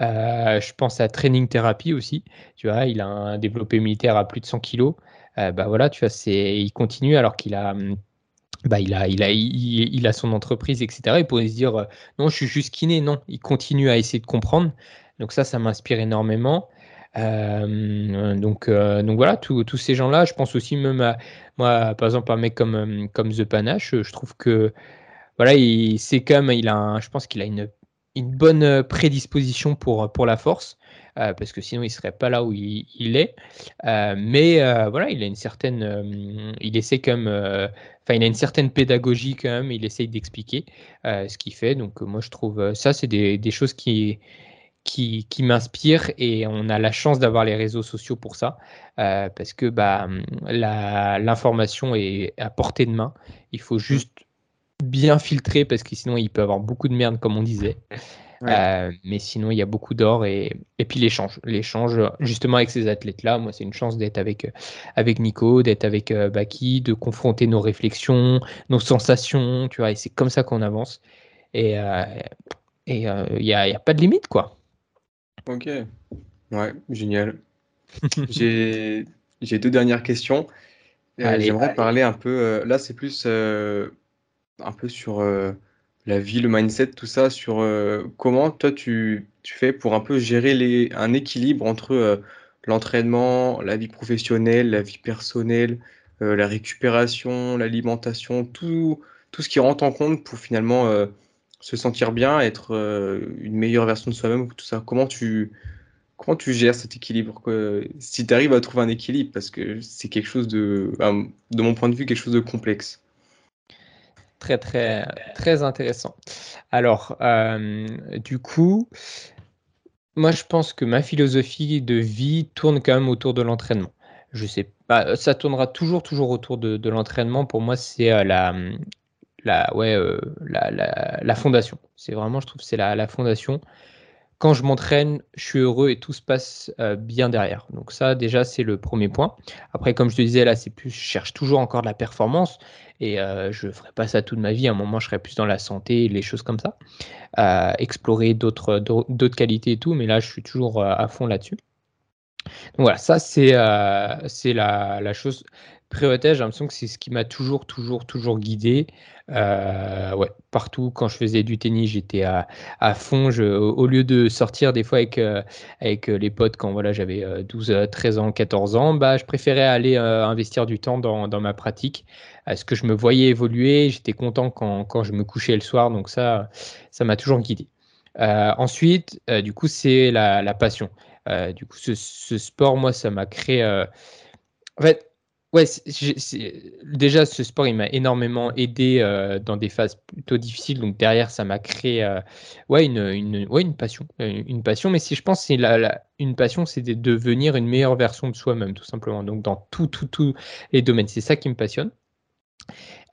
Euh, je pense à Training Therapy aussi, tu vois, il a un développé militaire à plus de 100 kilos. bah voilà, tu vois, c'est, il continue alors qu'il a bah, il, a, il, a, il, a son entreprise, etc. Il pourrait se dire euh, non, je suis juste kiné. Non, il continue à essayer de comprendre. Donc, ça, ça m'inspire énormément. Euh, donc, euh, donc voilà, tous ces gens-là, je pense aussi même à moi, par exemple, un mec comme, comme The Panache, je trouve que voilà, c'est comme il a, je pense qu'il a une, une bonne prédisposition pour, pour la force. Parce que sinon il serait pas là où il, est. mais voilà, il a une certaine, il essaie comme Enfin, il a une certaine pédagogie quand même, il essaye d'expliquer euh, ce qu'il fait. Donc, euh, moi, je trouve euh, ça, c'est des, des, choses qui, qui, qui m'inspirent et on a la chance d'avoir les réseaux sociaux pour ça parce que bah, l'information est à portée de main. Il faut juste bien filtrer parce que sinon, il peut avoir beaucoup de merde, comme on disait. Euh, mais sinon, il y a beaucoup d'or et, et puis l'échange. L'échange, justement, avec ces athlètes-là, moi, c'est une chance d'être avec, avec Nico, d'être avec euh, Baki, de confronter nos réflexions, nos sensations, tu vois, et c'est comme ça qu'on avance. Et euh, il n'y a, y a pas de limite, quoi. Ok. Ouais, génial. *laughs* J'ai deux dernières questions. J'aimerais parler un peu. là, c'est plus un peu sur la vie, le mindset, tout ça, sur euh, comment toi tu, fais pour un peu gérer un équilibre entre euh, l'entraînement, la vie professionnelle, la vie personnelle, euh, la récupération, l'alimentation, tout, tout ce qui rentre en compte pour finalement se sentir bien, être une meilleure version de soi-même, tout ça. Comment tu, comment tu gères cet équilibre Si tu arrives à trouver un équilibre, parce que c'est quelque chose de, de mon point de vue, quelque chose de complexe. Très, très, très intéressant. Alors, euh, du coup, Moi, je pense que ma philosophie de vie tourne quand même autour de l'entraînement. Je sais pas, ça tournera toujours, toujours autour de, l'entraînement. Pour moi, c'est la, la, ouais, la, la, fondation. C'est vraiment, je trouve, c'est la, la fondation quand je m'entraîne, je suis heureux et tout se passe euh, bien derrière. Donc ça, déjà, c'est le premier point. Après, comme je te disais, là, c'est plus, je cherche toujours encore de la performance et euh, je ne ferai pas ça toute ma vie. À un moment, je serai plus dans la santé, les choses comme ça, euh, explorer d'autres, d'autres qualités et tout. Mais là, je suis toujours à fond là-dessus. Donc voilà, ça, c'est, c'est la, la chose prioritaire. J'ai l'impression que c'est ce qui m'a toujours, toujours, toujours guidé. Euh, ouais, partout, quand je faisais du tennis, j'étais à, à, fond. Je, au lieu de sortir des fois avec, euh, avec euh, les potes quand voilà, j'avais 12, 13 ans, 14 ans, bah, je préférais aller investir du temps dans, dans ma pratique. ce que je me voyais évoluer, j'étais content quand, quand, je me couchais le soir. Donc ça, ça m'a toujours guidé. ensuite, du coup, c'est la, la, passion. du coup, ce, ce, sport, moi, ça m'a créé... en fait, Ouais, déjà ce sport il m'a énormément aidé euh, dans des phases plutôt difficiles. Donc derrière ça m'a créé euh, ouais, une, passion, euh, une passion. Mais si je pense c'est la, une passion, c'est de devenir une meilleure version de soi-même tout simplement. Donc dans tout tout tous les domaines, c'est ça qui me passionne.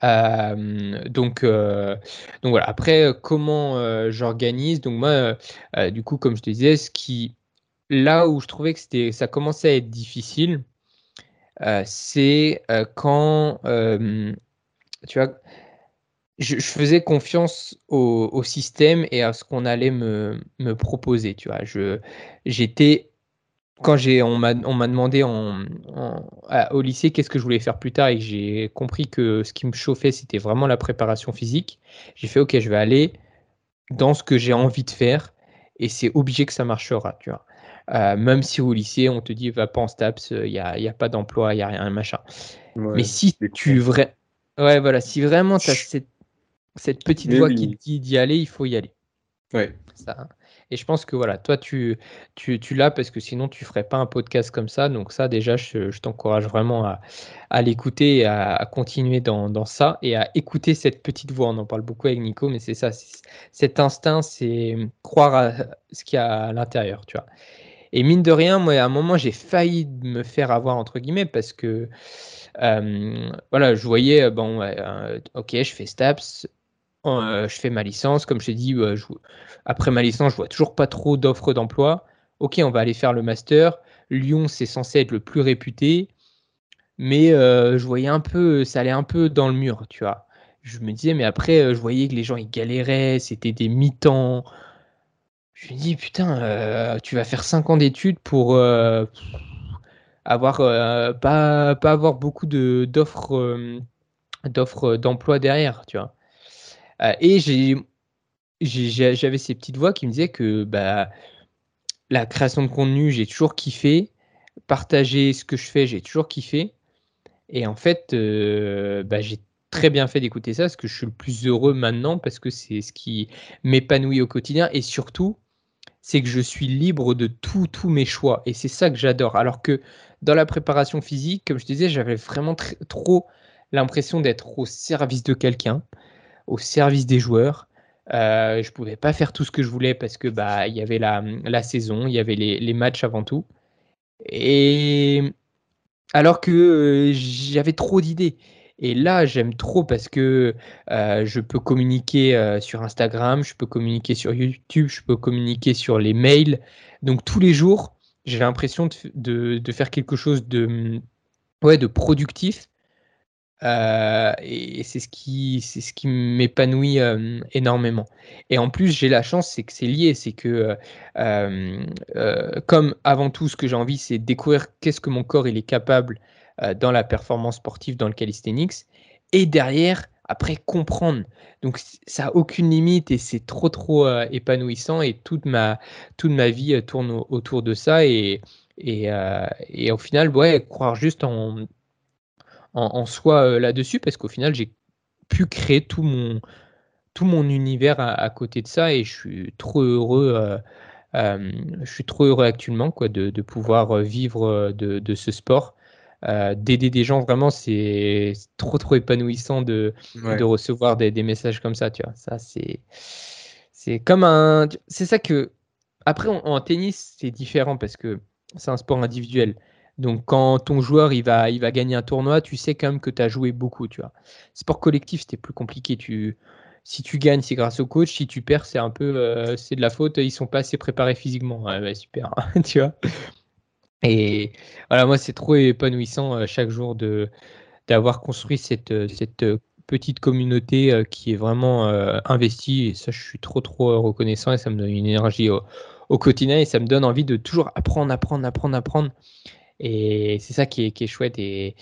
donc, donc voilà. Après, comment j'organise? Donc moi, du coup, comme je te disais, là où je trouvais que c'était, ça commençait à être difficile, euh, c'est euh, quand, euh, tu vois, je, faisais confiance au, système et à ce qu'on allait me, me, proposer, tu vois. Je, j'étais, quand j'ai, on m'a, on m'a demandé en, au lycée qu'est-ce que je voulais faire plus tard et que j'ai compris que ce qui me chauffait, c'était vraiment la préparation physique, j'ai fait, OK, je vais aller dans ce que j'ai envie de faire et c'est obligé que ça marchera, tu vois. Euh, même si au lycée, on te dit va pas en STAPS, il n'y a, y a, pas d'emploi, il n'y a rien, machin. Mais si tu vrai... ouais, voilà, si vraiment tu as cette, cette petite voix qui te dit d'y aller, il faut y aller. Ouais. Ça. Et je pense que voilà, toi, tu, tu, tu l'as parce que sinon, tu ferais pas un podcast comme ça. Donc, ça, déjà, je, je t'encourage vraiment à, à l'écouter et à, continuer dans, dans, ça et à écouter cette petite voix. On en parle beaucoup avec Nico, mais c'est ça. Cet instinct, c'est croire à ce qu'il y a à l'intérieur, tu vois. Et mine de rien, moi, à un moment, j'ai failli me faire avoir, entre guillemets, parce que, euh, voilà, je voyais, euh, bon, euh, ok, je fais STAPS, je fais ma licence, comme je t'ai dit, après ma licence, je vois toujours pas trop d'offres d'emploi. Ok, on va aller faire le master. Lyon, c'est censé être le plus réputé, mais je voyais un peu, ça allait un peu dans le mur, tu vois. Je me disais, mais après, je voyais que les gens, ils galéraient, c'était des mi-temps. Je me dis, putain, euh, tu vas faire 5 ans d'études pour euh, avoir euh, pas, avoir beaucoup d'offres, d'offres d'emploi derrière, tu et j'avais ces petites voix qui me disaient que bah, la création de contenu, j'ai toujours kiffé. Partager ce que je fais, j'ai toujours kiffé. Et en fait, bah, j'ai très bien fait d'écouter ça parce que je suis le plus heureux maintenant parce que c'est ce qui m'épanouit au quotidien et surtout c'est que je suis libre de tous mes choix. Et c'est ça que j'adore. Alors que dans la préparation physique, comme je disais, j'avais vraiment trop l'impression d'être au service de quelqu'un, au service des joueurs. Euh, je pouvais pas faire tout ce que je voulais parce que bah il y avait la, la saison, il y avait les, les, matchs avant tout. Et alors que euh, j'avais trop d'idées. Et là, j'aime trop parce que euh, je peux communiquer euh, sur Instagram, je peux communiquer sur YouTube, je peux communiquer sur les mails. Donc tous les jours, j'ai l'impression de, faire quelque chose de, ouais, de productif. Euh, et c'est ce qui, ce qui m'épanouit énormément. Et en plus, j'ai la chance, c'est que c'est lié, c'est que comme avant tout, ce que j'ai envie, c'est découvrir qu'est-ce que mon corps est capable euh, dans la performance sportive, dans le calisthenics, et derrière, après, comprendre. Donc, ça n'a aucune limite et c'est trop, trop euh, épanouissant et toute ma, toute ma vie euh, tourne autour de ça et, et, et, au final, ouais, croire juste en, en, soi là-dessus parce qu'au final, j'ai pu créer tout mon, tout mon univers à, côté de ça et je suis trop heureux. je suis trop heureux actuellement quoi, de, pouvoir vivre de ce sport euh, d'aider des gens, vraiment, c'est trop, trop épanouissant de, de recevoir des, des, messages comme ça, tu vois. Ça, c'est, c'est comme un. C'est ça que Après, en, tennis, c'est différent parce que c'est un sport individuel. Donc, quand ton joueur il va, il va gagner un tournoi, tu sais quand même que tu as joué beaucoup. Tu vois. Sport collectif, c'était plus compliqué. Tu, si tu gagnes, c'est grâce au coach. Si tu perds, c'est un peu euh, c'est de la faute. Ils sont pas assez préparés physiquement. super, *laughs* tu vois. Et voilà, moi, c'est trop épanouissant euh, chaque jour de d'avoir construit cette, euh, cette petite communauté qui est vraiment investie. Et ça, je suis trop, trop reconnaissant et ça me donne une énergie au, au quotidien et ça me donne envie de toujours apprendre, apprendre, apprendre, apprendre. Et c'est ça qui est, qui est chouette. Et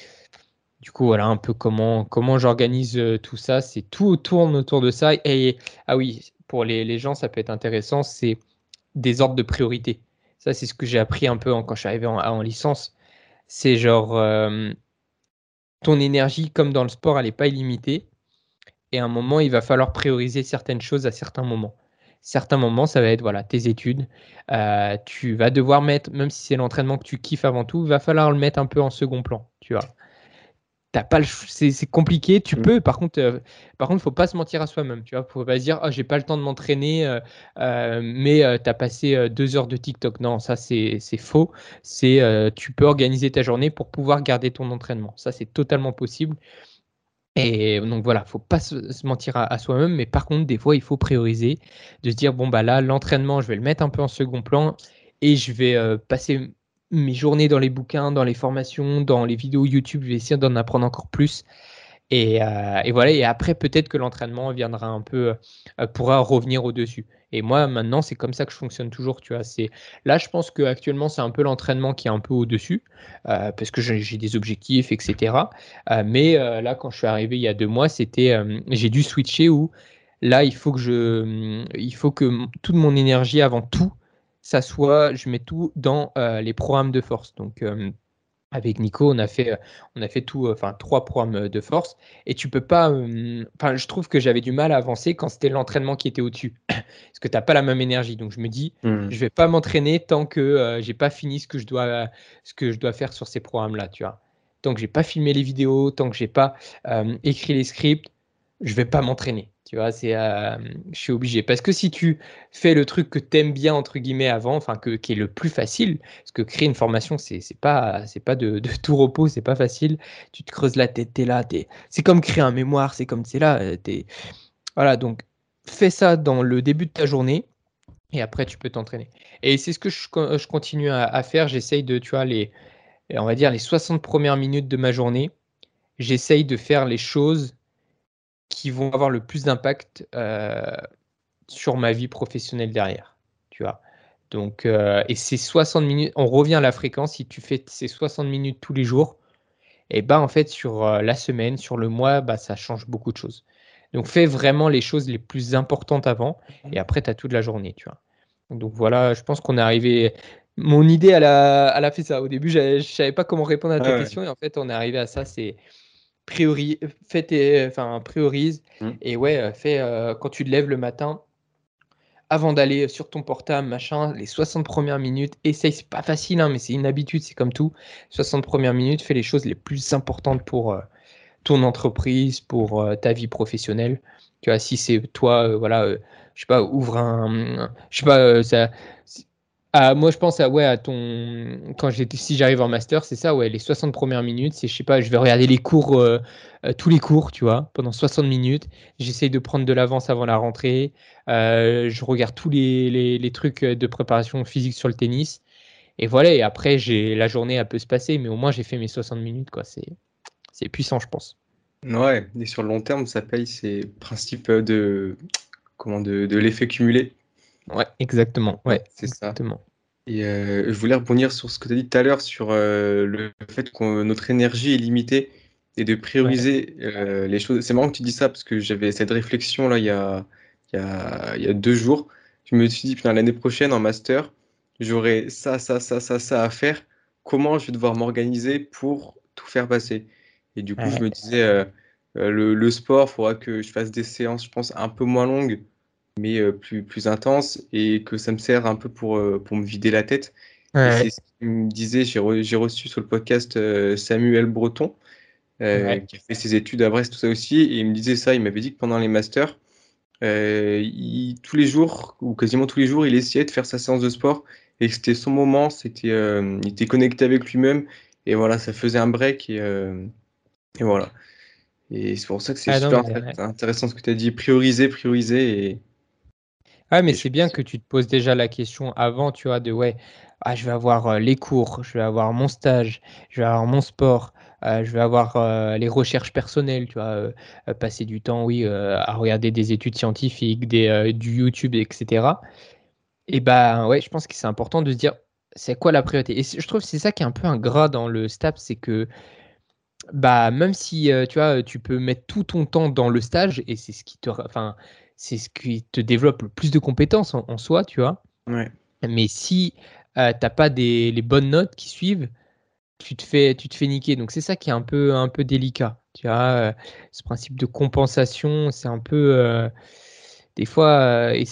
du coup, voilà un peu comment, comment j'organise euh, tout ça. C'est tout tourne autour de ça. Et ah oui, pour les, les gens, ça peut être intéressant, c'est des ordres de priorité. C'est ce que j'ai appris un peu quand je suis arrivé en, en licence. C'est genre, euh, ton énergie, comme dans le sport, elle n'est pas illimitée. Et à un moment, il va falloir prioriser certaines choses à certains moments. Certains moments, ça va être voilà, tes études. Euh, tu vas devoir mettre, même si c'est l'entraînement que tu kiffes avant tout, il va falloir le mettre un peu en second plan. Tu vois pas c'est compliqué tu mm. peux. Par contre euh, par contre faut pas se mentir à soi-même tu vois. Faut pas se dire oh, j'ai pas le temps de m'entraîner euh, euh, mais tu as passé deux heures de TikTok. Non ça c'est faux. C'est tu peux organiser ta journée pour pouvoir garder ton entraînement. Ça c'est totalement possible. Et donc voilà, faut pas se, mentir à, à soi-même, mais par contre, des fois, il faut prioriser, de se dire bon bah là, l'entraînement, je vais le mettre un peu en second plan et je vais passer mes journées dans les bouquins, dans les formations, dans les vidéos YouTube, je vais essayer d'en apprendre encore plus. Et, euh, voilà, et après, peut-être que l'entraînement viendra un peu, euh, pourra revenir au-dessus. Et moi, maintenant, c'est comme ça que je fonctionne toujours, tu vois. Là, je pense qu'actuellement, c'est un peu l'entraînement qui est un peu au-dessus, euh, parce que j'ai des objectifs, etc. mais là, quand je suis arrivé il y a deux mois, c'était, j'ai dû switcher où là, il faut que je, il faut que toute mon énergie avant tout ça soit, je mets tout dans euh, les programmes de force. Donc, euh, avec Nico, on a fait, on a fait tout, euh, enfin trois programmes de force. Et tu peux pas, enfin, je trouve que j'avais du mal à avancer quand c'était l'entraînement qui était au-dessus, *coughs* parce que tu n'as pas la même énergie. Donc, je me dis, mmh. je vais pas m'entraîner tant que j'ai pas fini ce que je dois, ce que je dois faire sur ces programmes-là, tu vois. Tant que j'ai pas filmé les vidéos, tant que j'ai pas écrit les scripts, je vais pas m'entraîner. Tu vois, c'est, euh, je suis obligé. Parce que si tu fais le truc que tu aimes bien, entre guillemets, avant, enfin, que, qui est le plus facile, parce que créer une formation, c'est, c'est pas, c'est pas de, de, tout repos, c'est pas facile. Tu te creuses la tête, tu es là, es... c'est comme créer un mémoire, c'est comme, c'est là. Euh, es... Voilà, donc fais ça dans le début de ta journée et après tu peux t'entraîner. Et c'est ce que je, je continue à, à faire. J'essaye de, tu vois, les, on va dire, les 60 premières minutes de ma journée, j'essaye de faire les choses qui vont avoir le plus d'impact euh, sur ma vie professionnelle derrière. Tu vois. Donc, euh, et ces 60 minutes, on revient à la fréquence, si tu fais ces 60 minutes tous les jours, et bah en fait sur euh, la semaine, sur le mois, bah, ça change beaucoup de choses. Donc fais vraiment les choses les plus importantes avant et mhm. après tu as toute la journée, tu vois. Donc voilà, je pense qu'on est arrivé. Mon idée, elle a, elle a fait ça. Au début, je ne savais pas comment répondre à ta question et en fait, on est arrivé à ça. C'est priori, fais tes, enfin, priorise. Mmh. Et ouais, euh, fais, euh, quand tu te lèves le matin, avant d'aller sur ton portable, machin, les 60 premières minutes, essaye, c'est pas facile, hein, mais c'est une habitude, c'est comme tout. 60 premières minutes, fais les choses les plus importantes pour euh, ton entreprise, pour ta vie professionnelle. Tu vois, si c'est toi, voilà, je sais pas, ouvre un, je sais pas, ça, ah, moi, je pense à, ouais, à ton. Quand si j'arrive en master, c'est ça, ouais, les 60 premières minutes, c'est, je sais pas, je vais regarder les cours, euh, euh, tous les cours, tu vois, pendant 60 minutes. J'essaye de prendre de l'avance avant la rentrée. Euh, je regarde tous les, les, trucs de préparation physique sur le tennis. Et voilà, et après, j'ai la journée, elle peut se passer, mais au moins, j'ai fait mes 60 minutes, quoi. C'est, c'est puissant, je pense. Ouais, et sur le long terme, ça paye ces principes de, comment, de, de l'effet cumulé. Ouais, exactement. Ouais, c'est exactement. Et euh, je voulais rebondir sur ce que tu as dit tout à l'heure sur euh, le fait que notre énergie est limitée et de prioriser euh, les choses. C'est marrant que tu dis ça parce que j'avais cette réflexion là il y a, il y a, il y a deux jours. Je me suis dit, putain, l'année prochaine en master, j'aurai ça, ça, ça, ça, ça à faire. Comment je vais devoir m'organiser pour tout faire passer? Et du coup, je me disais, le, le, sport, il faudra que je fasse des séances, je pense, un peu moins longues mais euh, plus, plus intense et que ça me sert un peu pour, euh, pour me vider la tête. C'est ce qu'il me disait, j'ai, reçu sur le podcast euh, Samuel Breton, qui a fait ses études à Brest, tout ça aussi, et il me disait ça, il m'avait dit que pendant les masters, tous les jours, ou quasiment tous les jours, il essayait de faire sa séance de sport et c'était son moment, c'était, il était connecté avec lui-même et voilà, ça faisait un break et, et voilà. Et c'est pour ça que c'est ah super intéressant ce que tu as dit, prioriser, prioriser et. Ah, mais c'est bien que tu te poses déjà la question avant, tu vois, de ouais, ah, je vais avoir les cours, je vais avoir mon stage, je vais avoir mon sport, je vais avoir les recherches personnelles, tu vois, passer du temps, oui, à regarder des études scientifiques, des, du YouTube, etc. Et ben ouais, je pense que c'est important de se dire c'est quoi la priorité? Et je trouve que c'est ça qui est un peu ingrat dans le STAP, c'est que bah même si tu vois, tu peux mettre tout ton temps dans le stage et c'est ce qui te, enfin c'est ce qui te développe le plus de compétences en, soi, tu vois. Mais si t'as pas des, les bonnes notes qui suivent, tu te fais, tu te fais niquer. Donc c'est ça qui est un peu, un peu délicat. Tu vois, ce principe de compensation, c'est un peu des fois. et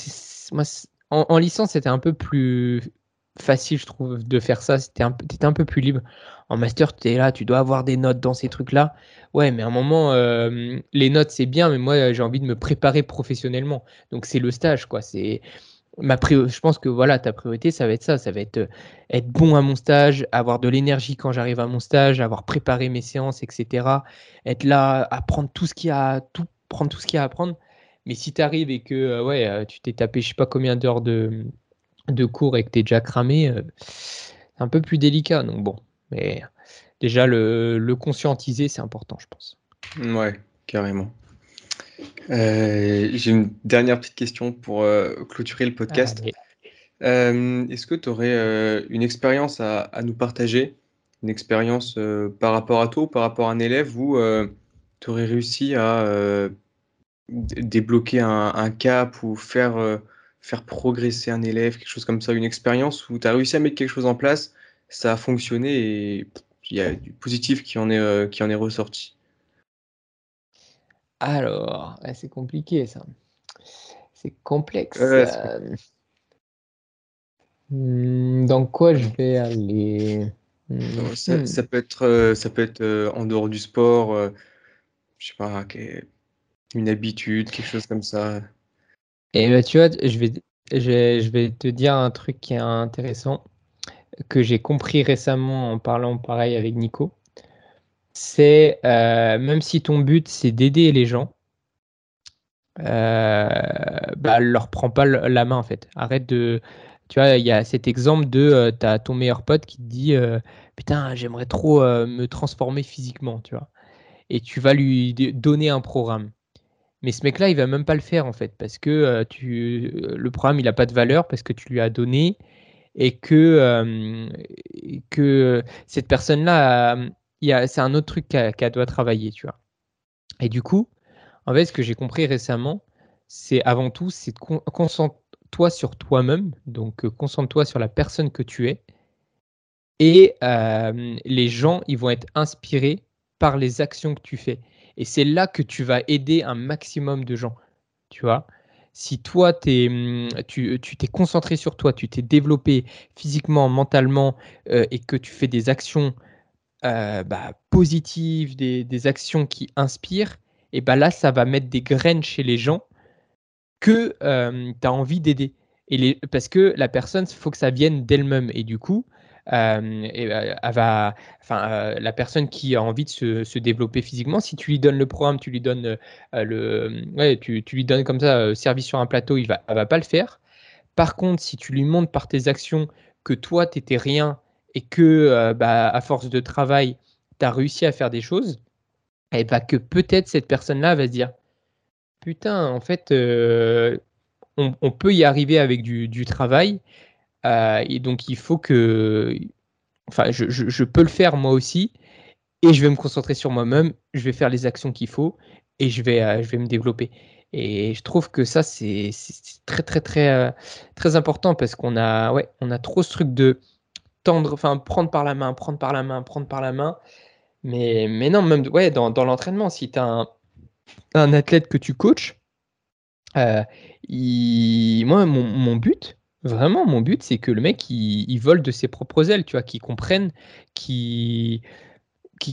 moi, en, licence, c'était un peu plus facile, je trouve, de faire ça. C'était un, étais un peu plus libre. En master, tu es là, tu dois avoir des notes dans ces trucs-là. Ouais, mais à un moment, euh, les notes, c'est bien, mais moi, j'ai envie de me préparer professionnellement. Donc, c'est le stage, quoi. C'est ma je pense que voilà, ta priorité, ça va être ça. Ça va être euh, être bon à mon stage, avoir de l'énergie quand j'arrive à mon stage, avoir préparé mes séances, etc. Être là, apprendre tout ce qu'il y a, tout, prendre tout ce qu'il y a à apprendre. Mais si tu arrives et que euh, ouais, tu t'es tapé je sais pas combien d'heures de, de cours et que tu es déjà cramé, c'est un peu plus délicat. Donc bon, mais déjà, le, conscientiser, c'est important, je pense. Ouais, carrément. Euh, j'ai une dernière petite question pour euh, clôturer le podcast. Euh, est-ce que tu aurais une expérience à, nous partager? Une expérience par rapport à toi ou par rapport à un élève où tu aurais réussi à débloquer un, un, cap ou faire, faire progresser un élève, quelque chose comme ça, une expérience où tu as réussi à mettre quelque chose en place ça a fonctionné et il y a du positif qui en est, euh, qui en est ressorti. Alors, c'est compliqué ça. C'est complexe. Euh. Hmm, dans quoi je vais aller? Hmm. ça, peut être, euh, ça peut être en dehors du sport, je sais pas, une habitude, quelque chose comme ça. Et bah, tu vois, je vais, je vais te dire un truc qui est intéressant que j'ai compris récemment en parlant pareil avec Nico, c'est euh, même si ton but c'est d'aider les gens, euh, bah, leur prends pas la main en fait. Arrête de. Tu vois, il y a cet exemple de euh, tu as ton meilleur pote qui te dit Putain, j'aimerais trop me transformer physiquement, tu vois. Et tu vas lui donner un programme. Mais ce mec-là, il va même pas le faire en fait, parce que tu, le programme, il n'a pas de valeur, parce que tu lui as donné et que, que cette personne-là, c'est un autre truc qu'elle doit travailler, tu vois. Et du coup, en fait, ce que j'ai compris récemment, c'est avant tout, c'est concentre-toi sur toi-même, donc concentre-toi sur la personne que tu es, et les gens, ils vont être inspirés par les actions que tu fais. Et c'est là que tu vas aider un maximum de gens, tu vois si toi, mmh, tu t'es concentré sur toi, tu t'es développé physiquement, mentalement, euh, et que tu fais des actions euh, bah, positives, des, actions qui inspirent, et bah là, ça va mettre des graines chez les gens que tu as envie d'aider. Parce que la personne, il faut que ça vienne d'elle-même. Et du coup, et, euh, va, enfin, la personne qui a envie de se, développer physiquement, si tu lui donnes le programme, tu lui donnes le, ouais, tu, lui donnes comme ça service sur un plateau, il va, va pas le faire. Par contre, si tu lui montres par tes actions que toi, tu n'étais rien et que, bah, à force de travail, tu as réussi à faire des choses, et bah, que peut-être cette personne-là va se dire Putain, en fait, on, peut y arriver avec du, travail et donc, il faut que. Enfin, je, peux le faire moi aussi. Et je vais me concentrer sur moi-même. Je vais faire les actions qu'il faut. Et je vais, euh, je vais me développer. Et je trouve que ça, c'est très, très, très, euh, très important parce qu'on a, ouais, a trop ce truc de tendre, enfin, prendre par la main, prendre par la main, prendre par la main. Mais, mais non, même ouais, dans, l'entraînement, si tu as un, un, athlète que tu coaches, moi, mon but, Vraiment, mon but, c'est que le mec, il, vole de ses propres ailes, tu vois, qu'il comprenne qu'il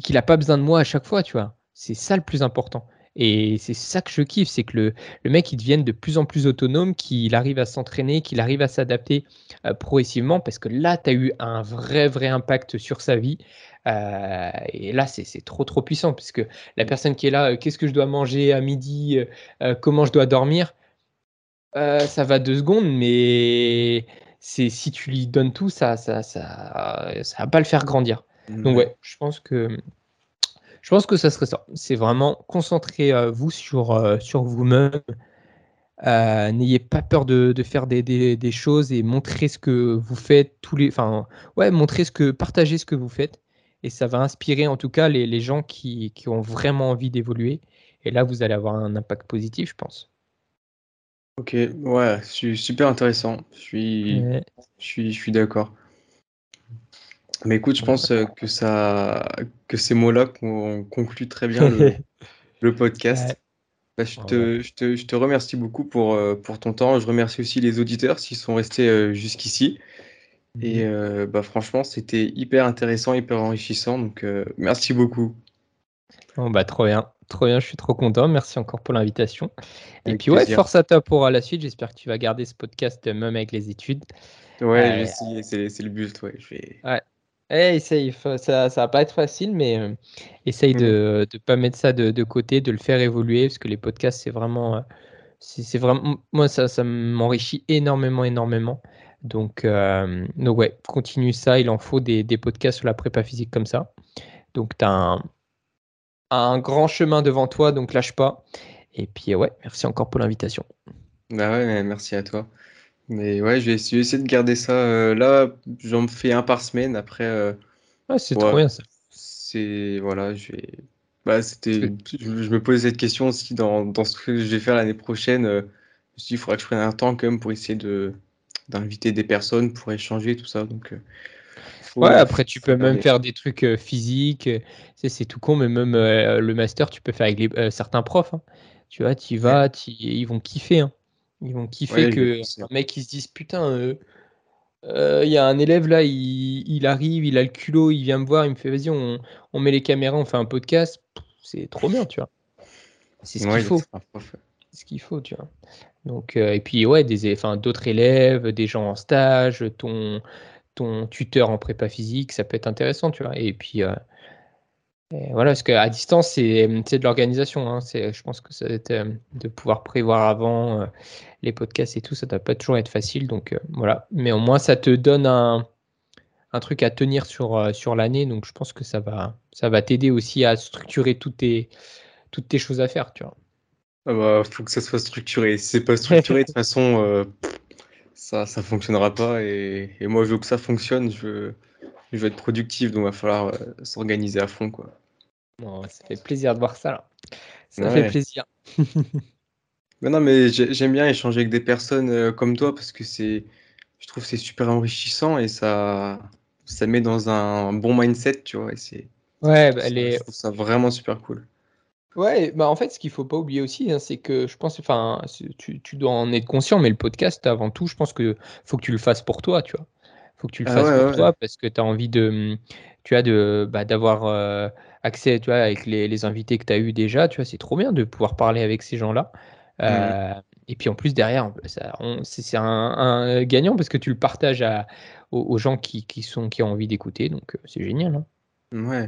n'a pas besoin de moi à chaque fois, tu vois. C'est ça le plus important. Et c'est ça que je kiffe, c'est que le, le, mec, il devienne de plus en plus autonome, qu'il arrive à s'entraîner, qu'il arrive à s'adapter euh, progressivement, parce que là, tu as eu un vrai, vrai impact sur sa vie. Euh, et là, c'est trop, trop puissant, puisque la personne qui est là, euh, qu'est-ce que je dois manger à midi, comment je dois dormir, ça va deux secondes, mais si tu lui donnes tout, ça ça, ça, ça va pas le faire grandir. Donc ouais, je pense que je pense que ça serait ça. C'est vraiment concentrer euh, vous sur, euh, sur vous-même. Euh, n'ayez pas peur de, de faire des, des, des, choses et montrer ce que vous faites tous les. Enfin, ouais, montrer ce que, partager ce que vous faites. Et ça va inspirer en tout cas les, les gens qui, qui, ont vraiment envie d'évoluer. Et là, vous allez avoir un impact positif, je pense. Ok, ouais, super intéressant. Je suis, je suis, je suis d'accord. Mais écoute, je pense euh, que, ça, que ces mots-là concluent très bien le, *laughs* podcast. Bah, je, te, je, te, je, te, remercie beaucoup pour, euh, pour ton temps. Je remercie aussi les auditeurs s'ils sont restés euh, jusqu'ici. Et mhm. bah, franchement, c'était hyper intéressant, hyper enrichissant. Donc, merci beaucoup. Bah, trop bien. Trop bien, je suis trop content. Merci encore pour l'invitation. Et puis, ouais, force à toi pour la suite. J'espère que tu vas garder ce podcast même avec les études. Ouais, c'est le but. Ouais, je vais... ouais. Eh, essaye, ça, ça va pas être facile, mais euh, essaye de ne mmh. pas mettre ça de, côté, de le faire évoluer, parce que les podcasts, c'est vraiment, euh, c'est vraiment, moi, ça, ça m'enrichit énormément, énormément. Donc, euh, donc, ouais, continue ça, il en faut des, des, podcasts sur la prépa physique comme ça. Donc, tu as un, un, grand chemin devant toi, donc lâche pas. Et puis, ouais, merci encore pour l'invitation. Bah ouais, merci à toi. Mais ouais, je vais essayer, de garder ça. Euh, là, j'en fais un par semaine. Après, euh, c'est trop bien ça. c'est voilà, je vais. Bah, c'était. Je, me posais cette question aussi dans, dans ce que je vais faire l'année prochaine. euh, je me suis dit, il faudra que je prenne un temps quand même pour essayer de d'inviter des personnes pour échanger tout ça. Donc, euh, Ouais, après tu peux même faire des trucs physiques. C'est tout con, mais même le master, tu peux faire avec les- certains profs. hein. Tu vois, tu y vas, ils vont kiffer. hein. Ils vont kiffer que un mec ils se dise putain, il euh, euh, y a un élève là, il, arrive, il a le culot, il vient me voir, il me fait vas-y, on, met les caméras, on fait un podcast. C'est trop bien, tu vois. C'est ce qu'il faut. C'est ce qu'il faut, tu vois. Donc, euh, et puis, ouais, des, d'autres élèves, des gens en stage, ton, ton tuteur en prépa physique, ça peut être intéressant, tu vois. Et puis, voilà, parce qu'à distance, c'est de l'organisation. Hein. Je pense que ça va être euh, de pouvoir prévoir avant euh, les podcasts et tout, ça ne doit pas toujours être facile. Donc euh, voilà, mais au moins, ça te donne un, un truc à tenir sur, sur l'année. Donc je pense que ça va, ça va t'aider aussi à structurer toutes tes, toutes tes choses à faire. Tu vois. Ah bah, faut que ça soit structuré. Si c'est pas structuré, de toute *laughs* façon, ça ne fonctionnera pas. Et, et, moi, je veux que ça fonctionne. Je veux, je veux être productif, donc il va falloir s'organiser à fond. quoi. Bon, ça fait plaisir de voir ça. Là. Ça fait plaisir. *laughs* mais non, mais j'aime bien échanger avec des personnes euh, comme toi parce que c'est, je trouve c'est super enrichissant et ça, ça met dans un bon mindset, tu vois. Et c'est, ouais, bah, je trouve ça vraiment super cool. Ouais, bah en fait, ce qu'il faut pas oublier aussi, hein, c'est que je pense, enfin, tu, tu, dois en être conscient, mais le podcast, avant tout, je pense que faut que tu le fasses pour toi, tu vois. Faut que tu le ah fasses pour toi parce que tu as envie de, tu as de, bah, d'avoir euh, accès, tu vois, avec les, invités que tu as eu déjà, tu vois, c'est trop bien de pouvoir parler avec ces gens-là. Mmh. Euh, et puis en plus, derrière, c'est un, gagnant parce que tu le partages aux, gens qui, sont, qui ont envie d'écouter, donc euh, c'est génial. Hein. Ouais.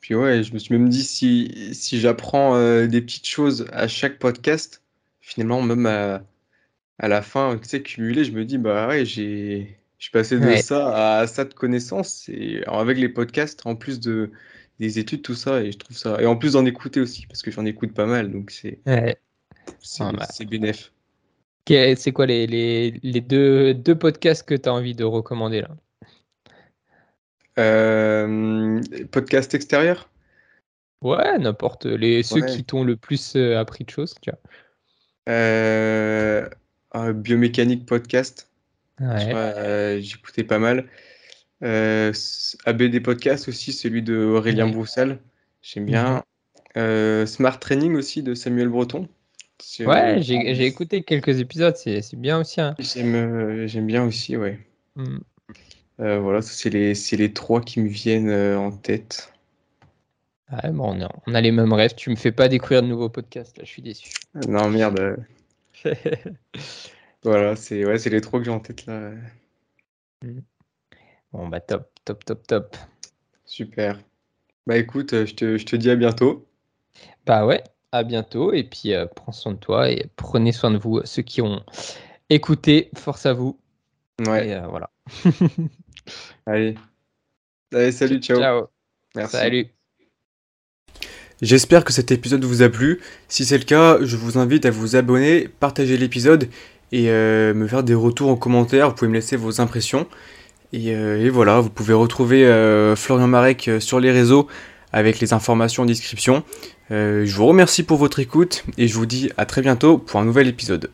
Puis ouais, je me suis même dit si, si j'apprends euh, des petites choses à chaque podcast, finalement, même à, à la fin, tu sais, cumulé, je me dis, bah ouais, j'ai. Je suis passé de ça à ça de connaissances et avec les podcasts, en plus de, des études, tout ça, et je trouve ça. Et en plus d'en écouter aussi, parce que j'en écoute pas mal, donc c'est. C'est ah, bah. bénéf. C'est quoi les, les, les, deux, deux podcasts que tu as envie de recommander là? Euh, Podcast extérieur? Ouais, n'importe. Les, Ceux qui t'ont le plus euh, appris de choses, tu vois. Euh, biomécanique podcast. Ouais. J'écoutais pas mal. ABD Podcast aussi, celui de Aurélien Broussal. J'aime bien. Mhm. Euh, Smart Training aussi de Samuel Breton. Ouais, j'ai écouté quelques épisodes, c'est bien aussi. Hein. J'aime bien aussi, ouais. Mm. Voilà, c'est les, les trois qui me viennent en tête. Ouais, bon, on, a, on a les mêmes rêves. Tu me fais pas découvrir de nouveaux podcasts, là, je suis déçu. Non, merde. *laughs* voilà, c'est ouais, les trois que j'ai en tête là. Bon, bah top, top, top, top. Super. Bah écoute, je te, je te dis à bientôt. Bah ouais, à bientôt. Et puis, euh, prends soin de toi et prenez soin de vous, ceux qui ont écouté. Force à vous. Ouais. Et euh, voilà. *laughs* Allez. Allez, salut, ciao. Ciao. Merci. Salut. J'espère que cet épisode vous a plu. Si c'est le cas, je vous invite à vous abonner, partager l'épisode et euh, me faire des retours en commentaire. Vous pouvez me laisser vos impressions. Et, euh, et voilà, vous pouvez retrouver euh, Florian Marek sur les réseaux avec les informations en description. Euh, je vous remercie pour votre écoute et je vous dis à très bientôt pour un nouvel épisode.